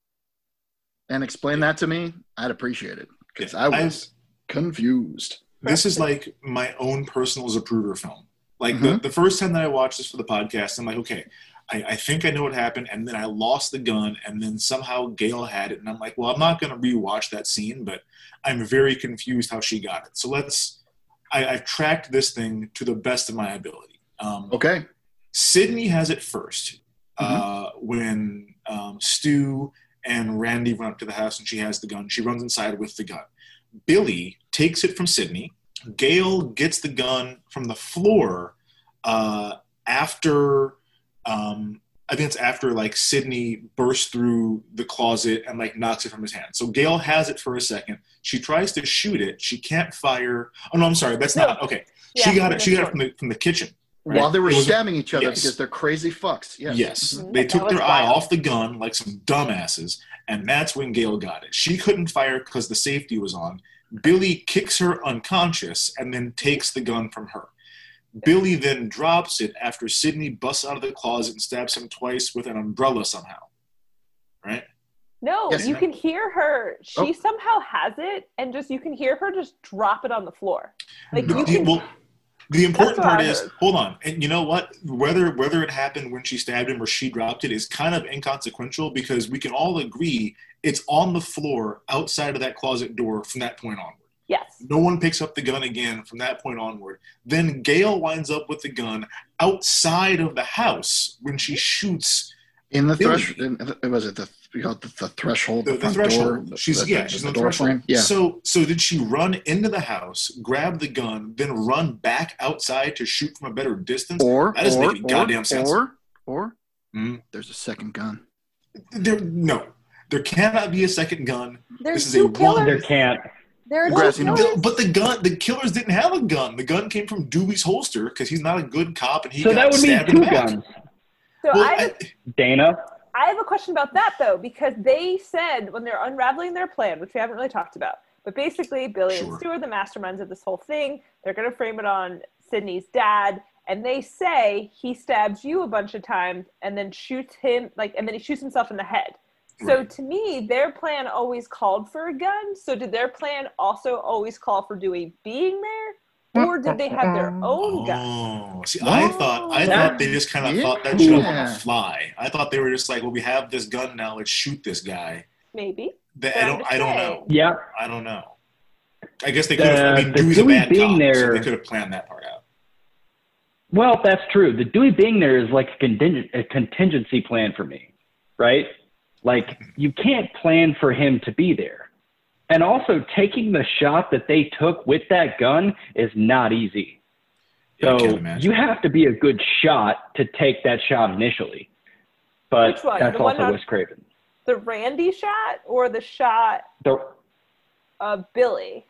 and explain that to me, I'd appreciate it because I I- was Confused. This is like my own personal Zapruder film. Like Mhm. the, the first time that I watched this for the podcast, I'm like, okay, I, I think I know what happened, and then I lost the gun, and then somehow Gale had it, and I'm like, well, I'm not going to rewatch that scene, but I'm very confused how she got it. So let's. I, I've tracked this thing to the best of my ability. Um, Okay. Sidney has it 1st uh, when um, Stu and Randy run up to the house and she has the gun. She runs inside with the gun. Billy takes it from Sidney. Gale gets the gun from the floor uh, after. Um, I think it's after like Sidney bursts through the closet and like knocks it from his hand. So Gale has it for a second. She tries to shoot it. She can't fire. Oh no, I'm sorry. That's not okay. Yeah, she got it. She got it from the from the kitchen. right? While they were stabbing each other Yes. because they're crazy fucks. Yes. Yes, Mhm. they That took was their eye off the gun like some dumbasses, and that's when Gale got it. She couldn't fire because the safety was on. Billy kicks her unconscious and then takes the gun from her. Billy then drops it after Sidney busts out of the closet and stabs him twice with an umbrella somehow. Right? No, Yes, you ma'am. can hear her. She Oh. somehow has it, and just you can hear her just drop it on the floor. Like The, you can. well, the important part is, hold on, and you know what? Whether whether it happened when she stabbed him or she dropped it is kind of inconsequential because we can all agree it's on the floor outside of that closet door from that point onward. yes. No one picks up the gun again from that point onward. Then Gale winds up with the gun outside of the house when she shoots In the Billy. thresh, in, was it the we call it the, the threshold, the, the, the front threshold. door? she's the, yeah, the- she's the on the door threshold. frame? Yeah. So so did she run into the house, grab the gun, then run back outside to shoot from a better distance? or that doesn't or, make any goddamn or, sense. Or or Mhm. there's a second gun. There no. There cannot be a second gun. There's This is a two one- There can't. There are two No, but the gun, the killers didn't have a gun. The gun came from Dewey's holster because he's not a good cop and he So got that would mean stabbed in two the back. guns. So Well, I, have I- Dana. I have a question about that though, because they said when they're unraveling their plan, which we haven't really talked about, but basically Billy and Sure. Stu are the masterminds of this whole thing. They're going to frame it on Sidney's dad, and they say he stabs you a bunch of times and then shoots him, like, and then he shoots himself in the head. So Right. to me, their plan always called for a gun. So did their plan also always call for Dewey being there, or did they have their own gun? Oh, see, I thought I thought they just kind of thought that shit up on Yeah. the fly. I thought they were just like, well, we have this gun now, let's shoot this guy. Maybe. That, I don't, I don't know. Yeah. I don't know. I guess they could have. I mean, the Dewey's a bad being cop, so there- they could have planned that part out. Well, that's true. The Dewey being there is like a, contingent, a contingency plan for me, right? Like mm-hmm. you can't plan for him to be there. And also taking the shot that they took with that gun is not easy. Yeah, So you have to be a good shot to take that shot initially. But Which one? that's The also on- Wes Craven. The Randy shot or the shot The, of Billy?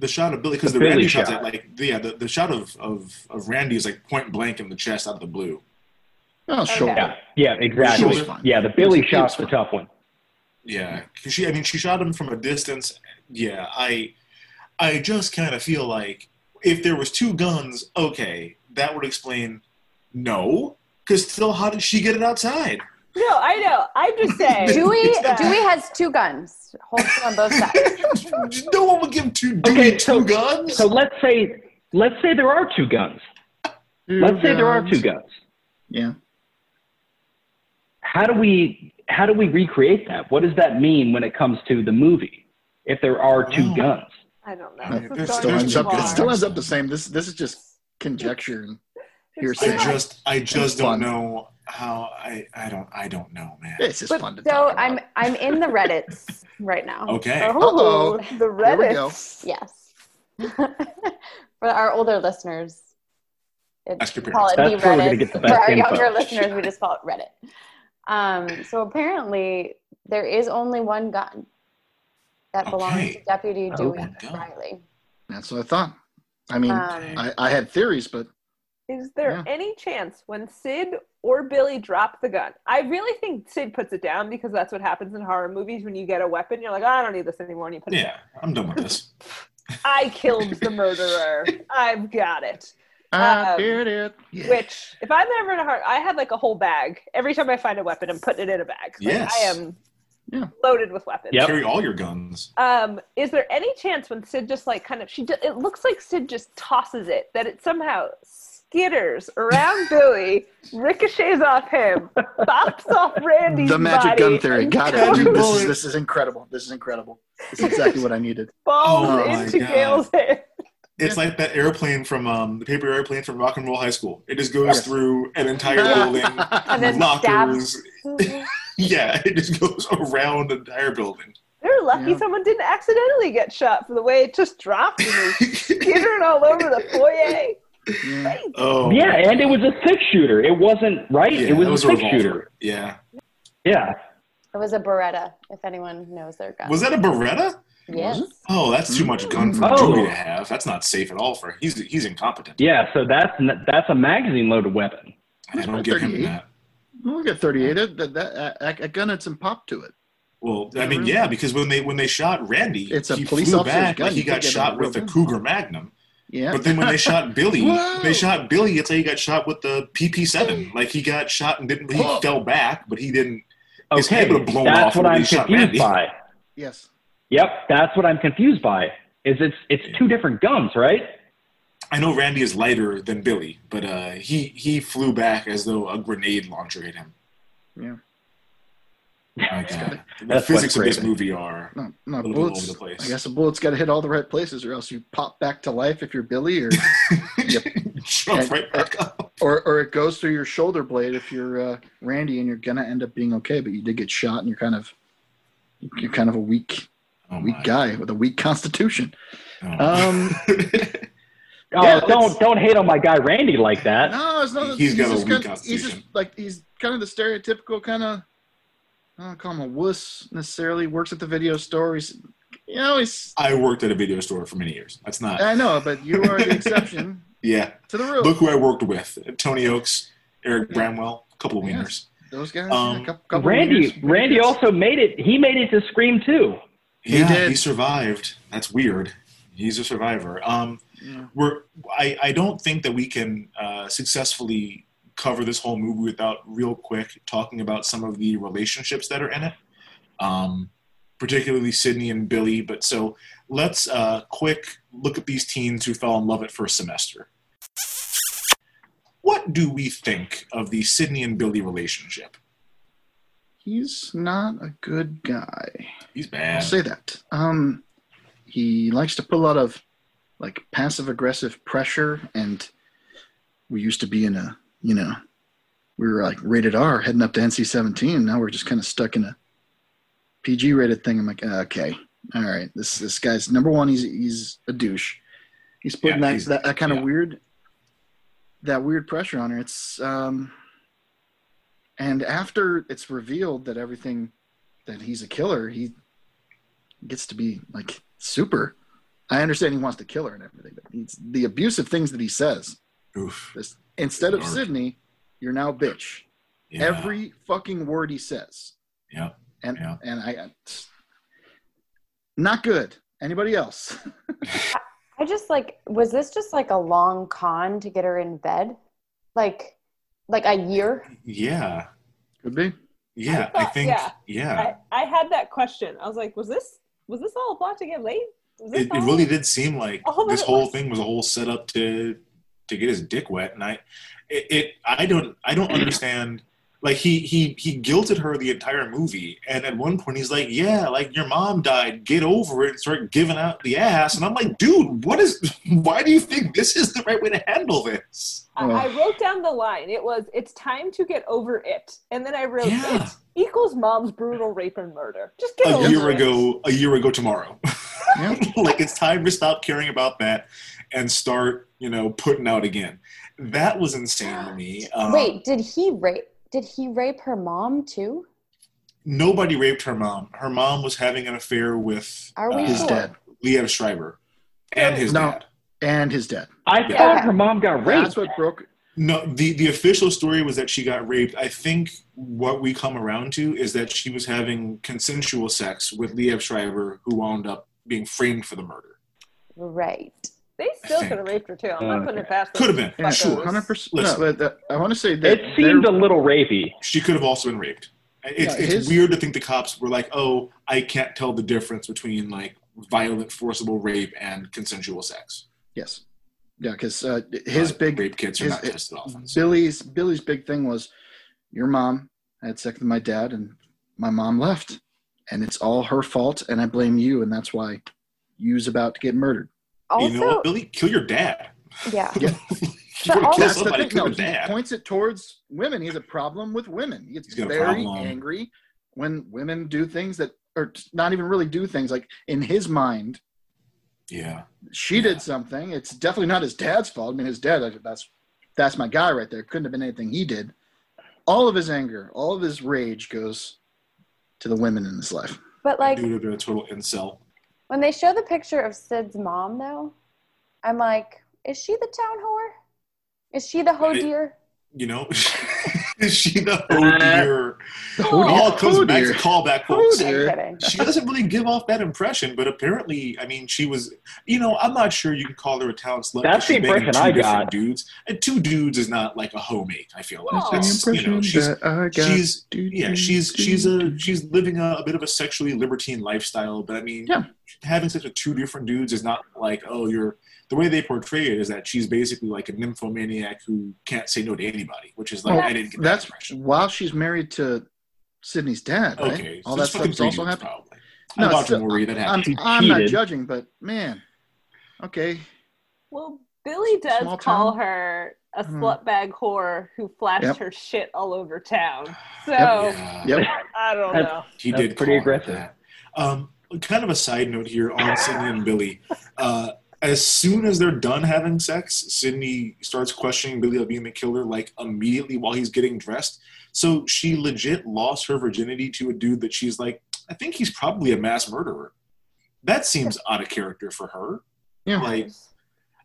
The shot of Billy, because The the, Randy Billy shot's shot. like, yeah, the, the shot of, of of Randy is like point blank in the chest out of the blue. Oh, sure. Okay. yeah, yeah, exactly. was. Yeah, the Billy He was- he was shot's the tough one. Yeah, 'cause she. I mean, she shot him from a distance. Yeah, I, I just kind of feel like if there was two guns, okay, that would explain. No, because still, how did she get it outside? No, I know. I'm just saying. Dewey, Dewey has two guns, holster on both sides. no one would give two Dewey Okay, two so- guns. So let's say let's say there are two guns. Let's say there are two guns. Yeah. How do we how do we recreate that? What does that mean when it comes to the movie? If there are two Oh. guns. I don't know. This is there's- going Still ends up, it still ends up the same. This this is just conjecture and I just, I just don't know how. I, I don't, I don't know, man. It's just But fun to so talk about. I'm I'm in the Reddits right now. Okay. Oh, Uh-oh. the Here we Reddit. Yes. For our older listeners, it, Ask your we call it parents. the That's where we're gonna Reddit. get the For best our info. younger listeners, we just call it Reddit. Um, so apparently, there is only one gun that belongs to Deputy Oh, Dewey one. Riley. That's what I thought. I mean, Um, I, I had theories, but Is there Yeah. any chance when Sid or Billy drop the gun? I really think Sid puts it down because that's what happens in horror movies when you get a weapon. You're like, I don't need this anymore, and you put it Yeah, I'm done with this. I killed the murderer. I've got it. I Um, did it. Yeah. Which, if I'm ever in a hard, I have like a whole bag. Every time I find a weapon, I'm putting it in a bag. Like, Yes. I am yeah. loaded with weapons. Carry all your guns. Um, is there any chance when Sid just like kind of she? d- It looks like Sid just tosses it that it somehow skitters around Billy, ricochets off him, bops off Randy's the magic body, gun theory. and Got it. Dude, this is this is incredible. This is incredible. This is exactly what I needed. falls Oh my into Gale's head. It's like that airplane from um, the paper airplane from Rock and Roll High School. It just goes Yes. through an entire building, And then lockers. Yeah, it just goes around the entire building. They're lucky Yeah. someone didn't accidentally get shot for the way it just dropped and skittering all over the foyer. Yeah. Oh, Yeah, and it was a six shooter. It wasn't right. yeah, it was, was a a six shooter. Yeah, Yeah. It was a Beretta, if anyone knows their gun. was that a Beretta? Yes. Oh, that's too much gun for mm. Oh. Joey to have. That's not safe at all for he's he's incompetent. Yeah, so that's that's a magazine loaded weapon. I don't give him that. We'll get 38. That, that, that, a, a gun had some pop to it. Well, I mean, yeah, because when they when they shot Randy, It's a he police flew back gun. like he got think it's a shot with a. Cougar Magnum. Yeah. But then when they shot Billy, they shot Billy. It's like he got shot with the PP7. Like he got shot and didn't. He Whoa. fell back, but he didn't. His Okay, head would have blown that's off what when I'm shot confused Randy. by. yes. Yep, that's what I'm confused by. Is it's it's two different guns, right? I know Randy is lighter than Billy, but uh, he he flew back as though a grenade launcher hit him. Yeah. My God. the physics of this movie are No, no a little bit bullets. over the place. I guess a bullet's got to hit all the right places, or else you pop back to life if you're Billy, or Yep. jump And- right back up. or or it goes through your shoulder blade if you're uh, Randy, and you're gonna end up being okay. But you did get shot, and you're kind of you're kind of a weak Oh weak my. guy with a weak constitution. Oh. Um, Oh, don't don't hate on my guy Randy like that. No, it's not. He's got a weak kind- He's just like he's kind of the stereotypical kind of. I don't call him a wuss necessarily. Works at the video store. He's, you know, he's. I worked at a video store for many years. That's not. I know, but you are the exception Yeah. to the rule. Look who I worked with: Tony Oaks, Eric Yeah. Bramwell, a couple of Yes. winners. Those guys. Um, yeah, couple, couple Randy winners, Randy winners. also made it. He made it to Scream too. He Yeah, did. he survived. That's weird. He's a survivor. Um, Yeah. we're. I, I don't think that we can uh, successfully cover this whole movie without real quick talking about some of the relationships that are in it, um, particularly Sidney and Billy. But so let's uh, quick look at these teens who fell in love at first semester. What do we think of the Sidney and Billy relationship? He's not a good guy. He's bad. I'll say that. Um, he likes to put a lot of like passive aggressive pressure, and we used to be in a, you know, we were like rated R, heading up to NC seventeen. Now we're just kind of stuck in a PG rated thing. I'm like, uh, okay, all right, this this guy's number one. He's he's a douche. He's putting Yeah, that, he's- that that kind of weird, that weird pressure on her. It's um, and after it's revealed that everything that he's a killer, he gets to be like super. I understand he wants to kill her and everything, but he's the abusive things that he says. Oof. This, instead of Sidney, you're now bitch. Yeah. Every fucking word he says, Yeah. and Yeah. and I, I- not good. Anybody else? I just like was this just like a long con to get her in bed? Like like a year? Yeah. Could be. Yeah. I I think. yeah. Yeah. I, I had that question. I was like, was this was this all a plot to get laid? Was this it, it really did seem like all this whole was? thing was a whole setup to to get his dick wet and i it, it i don't i don't understand like he he he guilted her the entire movie and at one point he's like yeah like your mom died get over it and start giving out the ass and i'm like dude what is why do you think this is the right way to handle this I, I wrote down the line. It was, "It's time to get over it," and then I wrote, Yeah. "It equals mom's brutal rape and murder." Just get a over year it. ago a year ago tomorrow like it's time to stop caring about that and start you know putting out again that was insane to me um, Wait, did he rape did he rape her mom too? nobody raped her mom her mom was having an affair with Are we uh, His sure? dad Liev Schreiber and his No. dad and his dad. I Yeah. thought Okay. her mom got raped. That's what broke. no the the official story was that she got raped i think what we come around to is that she was having consensual sex with Liev Schreiber who wound up being framed for the murder Right. They still could have raped her too. I'm not Okay. putting it past them. Could have been Yeah, sure hundred percent. No, Listen. uh, I want to say that it seemed a little rapey. she could have also been raped It's, Yeah, it's his- weird to think the cops were like, oh, I can't tell the difference between like violent, forcible rape and consensual sex. Yes. Yeah, because uh, his But big rape kits are his- not tested often. Billy's Billy's big thing was your mom had sex with my dad and my mom left. And it's all her fault and I blame you and that's why you's about to get murdered. Also, you know what, Billy? Kill your dad. yeah. Yeah. You wanna also- kill That's the somebody, thing. kill No, your he points it towards women. He has a problem with women. He gets He's got a very angry when women do things that or not even really do things. Like in his mind, Yeah. she did something. It's definitely not his dad's fault. I mean, his dad. That's that's my guy right there. Couldn't have been anything he did. All of his anger, all of his rage goes to the women in his life. But like Dude, a total incel. When they show the picture of Sid's mom, though, I'm like, is she the town whore? Is she the hoe deer? You know, she the oh dear? Oh, It all comes Oh, back to callback quotes. dear. She doesn't really give off that impression, but apparently, I mean, she was. You know, I'm not sure you can call her a talent slut. That's the she's banging impression two I got. Dudes and two dudes is not like a homemate. I feel like No. That's, you know, she's that I got. she's yeah she's she's a she's living a, a bit of a sexually libertine lifestyle but i mean Yeah. having sex with two different dudes is not like oh you're the way they portray it is that she's basically like a nymphomaniac who can't say no to anybody which is like Well, i didn't get That's that impression while she's married to Sidney's dad. Right? okay all so that it's fucking stuff's also happening. probably No, i'm still- worry that I'm, I'm not judging, but man, okay. Well, Billy does Small call town. her a Mhm. slut bag whore who flashed Yep. her shit all over town. So yeah. Yep. I don't That's- know. He did pretty call her aggressive. That. Um, kind of a side note here on Sidney and Billy. Uh, as soon as they're done having sex, Sidney starts questioning Billy about being the killer like immediately while he's getting dressed. So she legit lost her virginity to a dude that she's like, I think he's probably a mass murderer. That seems out of character for her. Yeah. Like,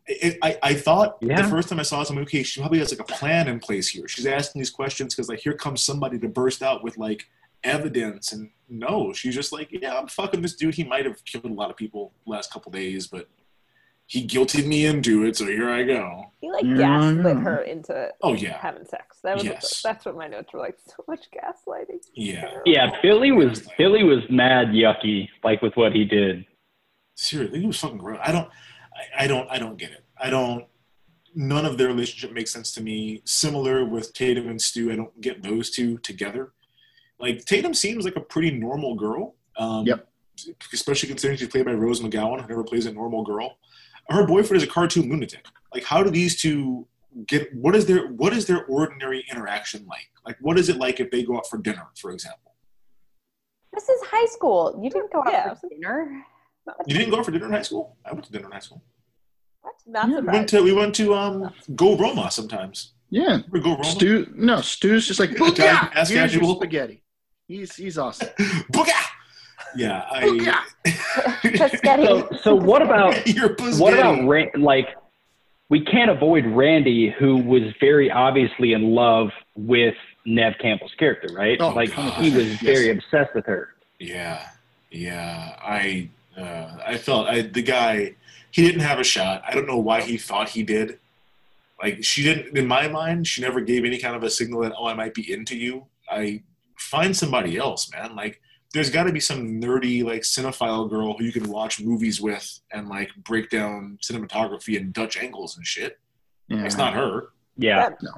it, I, I thought Yeah. the first time I saw this, I'm like, okay, she probably has like a plan in place here. She's asking these questions because like here comes somebody to burst out with like evidence, and no, she's just like, yeah, I'm fucking this dude. He might have killed a lot of people last couple days, but he guilted me into it, so here I go. He like Yeah, gaslit yeah. her into Oh yeah, having sex. That was Yes. that's what my notes were like. So much gaslighting. yeah. Yeah, Billy was Billy was mad yucky, like with what he did. Seriously, he was fucking gross. I don't, I, I don't, I don't get it. I don't. None of their relationship makes sense to me. Similar with Tatum and Stu, I don't get those two together. Like Tatum seems like a pretty normal girl. Um, Yep. Especially considering she's played by Rose McGowan, who never plays a normal girl. Her boyfriend is a cartoon lunatic. Like, how do these two get? What is their What is their ordinary interaction like? Like, what is it like if they go out for dinner, for example? This is high school. You didn't go out Yeah. for dinner. You didn't go out for dinner in high school. I went to dinner in high school. Not Yeah, We went to we went to um Go Roma sometimes. Yeah. Remember Go Roma? Stu, no, Stu's just like, Italian Booyah! fast Here's your casual. spaghetti. He's he's awesome. Booga! Yeah, I. Pescetti. So so what about what about Ran- like we can't avoid Randy, who was very obviously in love with Neve Campbell's character, right? Oh, like God. he was Yes. very obsessed with her. Yeah, yeah. I uh, I felt I, the guy. He didn't have a shot. I don't know why he thought he did. Like she didn't. In my mind, she never gave any kind of a signal that oh, I might be into you. I find somebody else, man. Like there's got to be some nerdy like cinephile girl who you can watch movies with and like break down cinematography and Dutch angles and shit. Yeah. It's not her. Yeah. That, No.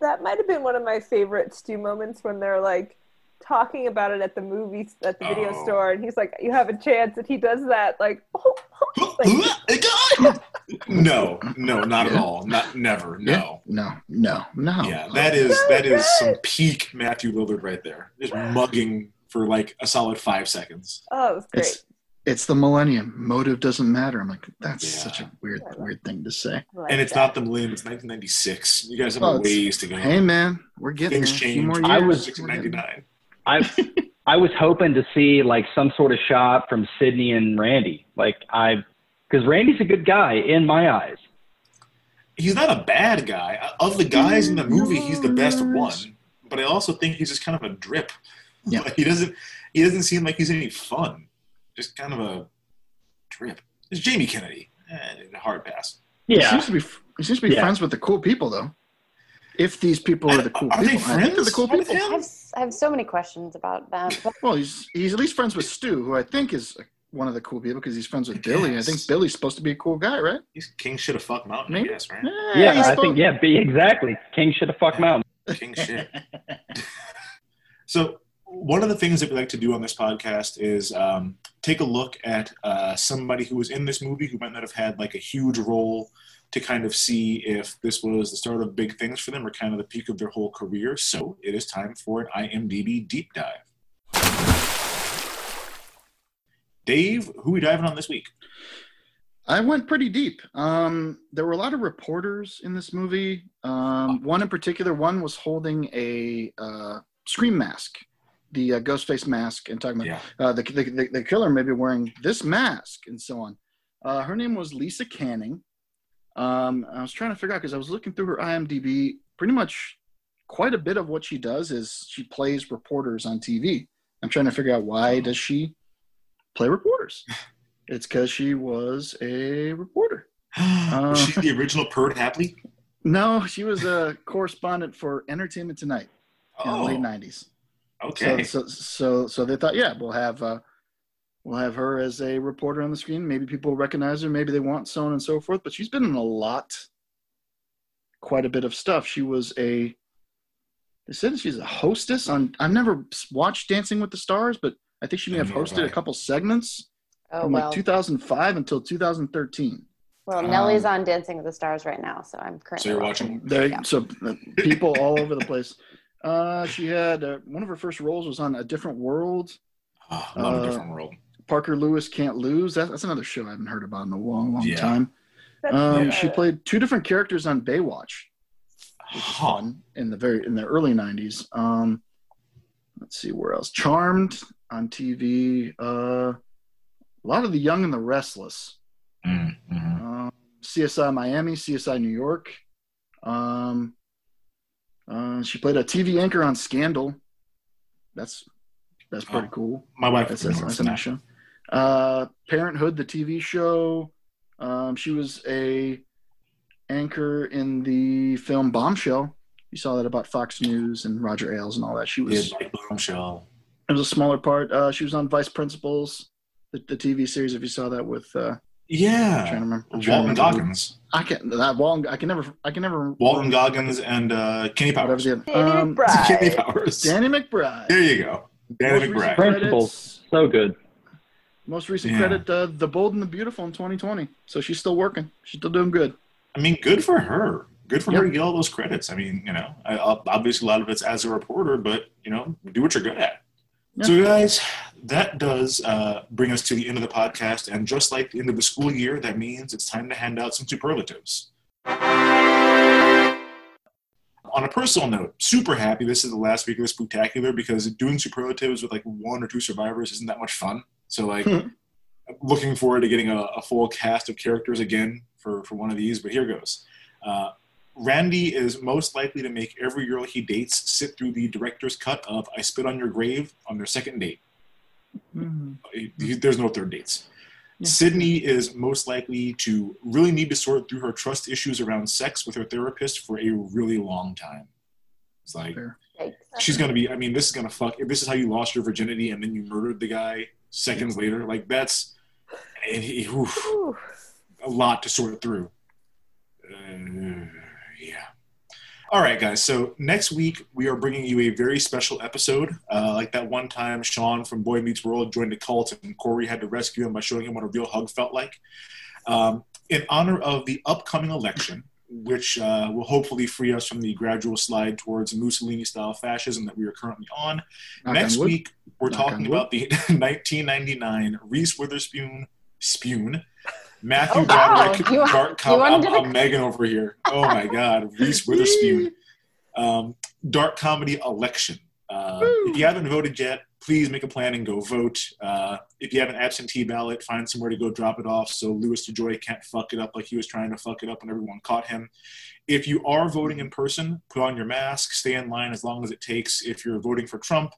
that might have been one of my favorite Stu moments when they're like talking about it at the movies at the video Oh. store, and he's like, "You have a chance," and he does that like, like no, no, not at all. Not never. No. No, no, no. Yeah, that is that is some peak Matthew Lillard right there. Just mugging for like a solid five seconds. oh, it was great. It's it's the millennium. Motive doesn't matter. I'm like, that's Yeah. such a weird, weird thing to say. Like And it's that. not the millennium; it's 1996. You guys have Oh, a ways to go. Hey man, we're getting Things there. A few change. more years. I was- Six We're ninety getting- nine. I I was hoping to see like some sort of shot from Sidney and Randy. Like I because Randy's a good guy in my eyes. He's not a bad guy. Of the guys in the movie, he's the best one. But I also think he's just kind of a drip. Yeah. Like, he doesn't. He doesn't seem like he's any fun. Just kind of a drip. It's Jamie Kennedy. Eh, hard pass. He Yeah. seems to be he seems to be Yeah. friends with the cool people though. if these people are the cool Are they people. I think they're the cool with people. I have, s- I have so many questions about that. But Well, he's he's at least friends with Stu, who I think is one of the cool people because he's friends with Billy. I think Billy's supposed to be a cool guy, right? He's King shit of fuck mountain, I Maybe. guess, right? Yeah, he's I supposed- think yeah, be exactly. King should have fucked Mountain. King shit. So one of the things that we like to do on this podcast is um, take a look at uh, somebody who was in this movie who might not have had like a huge role to kind of see if this was the start of big things for them or kind of the peak of their whole career. So it is time for an IMDb deep dive. Dave, who are we diving on this week? I went pretty deep. Um, there were a lot of reporters in this movie. Um, one in particular, one was holding a uh, scream mask, the uh, ghost face mask, and talking about Yeah. uh, the, the, the, the killer may be wearing this mask and so on. Uh, her name was Lisa Canning. Um, I was trying to figure out because I was looking through her IMDb. Pretty much, quite a bit of what she does is she plays reporters on TV. I'm trying to figure out why does she play reporters? It's because she was a reporter. was she the original Perd Hapley? No, she was a correspondent for Entertainment Tonight in the Oh, late '90s. Okay. So, so, so, so they thought, yeah, we'll have uh, we'll have her as a reporter on the screen. Maybe people recognize her, maybe they want so on and so forth. But she's been in a lot, quite a bit of stuff. She was a. They said she's a hostess on. I've never watched Dancing with the Stars, but I think she may have hosted a couple segments oh from well. like 2005 until 2013. well, Nellie's um, on Dancing with the Stars right now, so I'm currently. So you're watching? There, Yeah. so uh, people all over the place. Uh, she had uh, one of her first roles was on A Different World. Oh, love Uh, a different world. Parker Lewis Can't Lose. That, that's another show I haven't heard about in a long, long Yeah. time. Um, good. She played two different characters on Baywatch, which Huh. fun in the very in the early '90s. Um, let's see where else. Charmed on TV. Uh, a lot of The Young and the Restless. Mm, mhm. Um, CSI Miami, CSI New York. Um, uh, she played a TV anchor on Scandal. That's that's pretty Oh, cool. My wife That's, that's, nice show. Uh, Parenthood, the TV show. Um, she was a anchor in the film Bombshell. You saw that about Fox News and Roger Ailes and all that. She was like Bombshell. it was a smaller part. Uh, she was on Vice Principals, the, the TV series. If you saw that with, uh, I'm trying to Yeah, remember. I'm trying to Walton remember Goggins, I can that Walton. I can never. I can never. Walton Goggins, and uh, Kenny Whatever Powers. the Danny um, McBride. Kenny Powers. Danny McBride. There you go, Danny Most McBride. Principals. credits- So good. Most recent Yeah. credit, uh, The Bold and the Beautiful in 2020. So she's still working. She's still doing good. I mean, good for her. Good for her to get all those credits. I mean, you know, I, obviously a lot of it's as a reporter, but you know, do what you're good at. Yeah. So, guys, that does uh, bring us to the end of the podcast, and just like the end of the school year, that means it's time to hand out some superlatives. On a personal note, super happy this is the last week of the spectacular because doing superlatives with like one or two survivors isn't that much fun. So, like, looking forward to getting a, a full cast of characters again for, for one of these, but here goes. Uh, Randy is most likely to make every girl he dates sit through the director's cut of I Spit on Your Grave on their second date. He- he- There's no third dates. Sidney is most likely to really need to sort through her trust issues around sex with her therapist for a really long time. It's like, Fair. She's gonna be. I mean, this is gonna fuck. If this is how you lost your virginity and then you murdered the guy seconds later, like that's and he, oof, a lot to sort through. Uh, yeah. All right, guys. So next week we are bringing you a very special episode, uh, like that one time Sean from Boy Meets World joined a cult and Corey had to rescue him by showing him what a real hug felt like. Um, in honor of the upcoming election, which uh, will hopefully free us from the gradual slide towards Mussolini-style fascism that we are currently on. Next week we're talking about the 1999 Reese Witherspoon Spoon. Matthew Oh, wow. Broderick, You want- Dark you Com- wanted I'm, to- I'm Megan over here. Oh my God, Reese Witherspoon. Um, dark comedy election. Uh, if you haven't voted yet, please make a plan and go vote. Uh, if you have an absentee ballot, find somewhere to go drop it off so Louis DeJoy can't fuck it up like he was trying to fuck it up and everyone caught him. If you are voting in person, put on your mask, stay in line as long as it takes. If you're voting for Trump,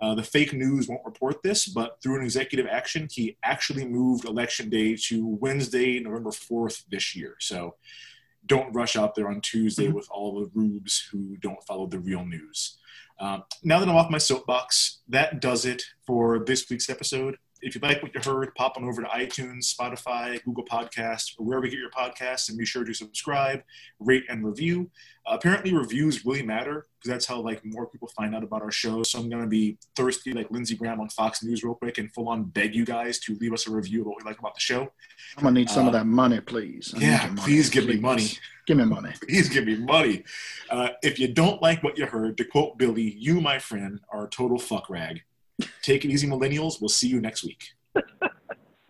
uh, the fake news won't report this, but through an executive action, he actually moved election day to Wednesday, November 4th this year. So don't rush out there on Tuesday Mhm. with all the rubes who don't follow the real news. Um, now that I'm off my soapbox, that does it for this week's episode. If you like what you heard, pop on over to iTunes, Spotify, Google Podcasts, or wherever you get your podcasts, and be sure to subscribe, rate, and review. Uh, apparently, reviews really matter because that's how like more people find out about our show. So I'm gonna be thirsty like Lindsey Graham on Fox News real quick and full on beg you guys to leave us a review of what we like about the show. I'm gonna need some of Uh, that money, please. I Yeah, money, please give me money. Give me money. Please give me money. Uh, if you don't like what you heard, to quote Billy, you, my friend, are a total fuck rag. Take it easy, millennials. We'll see you next week.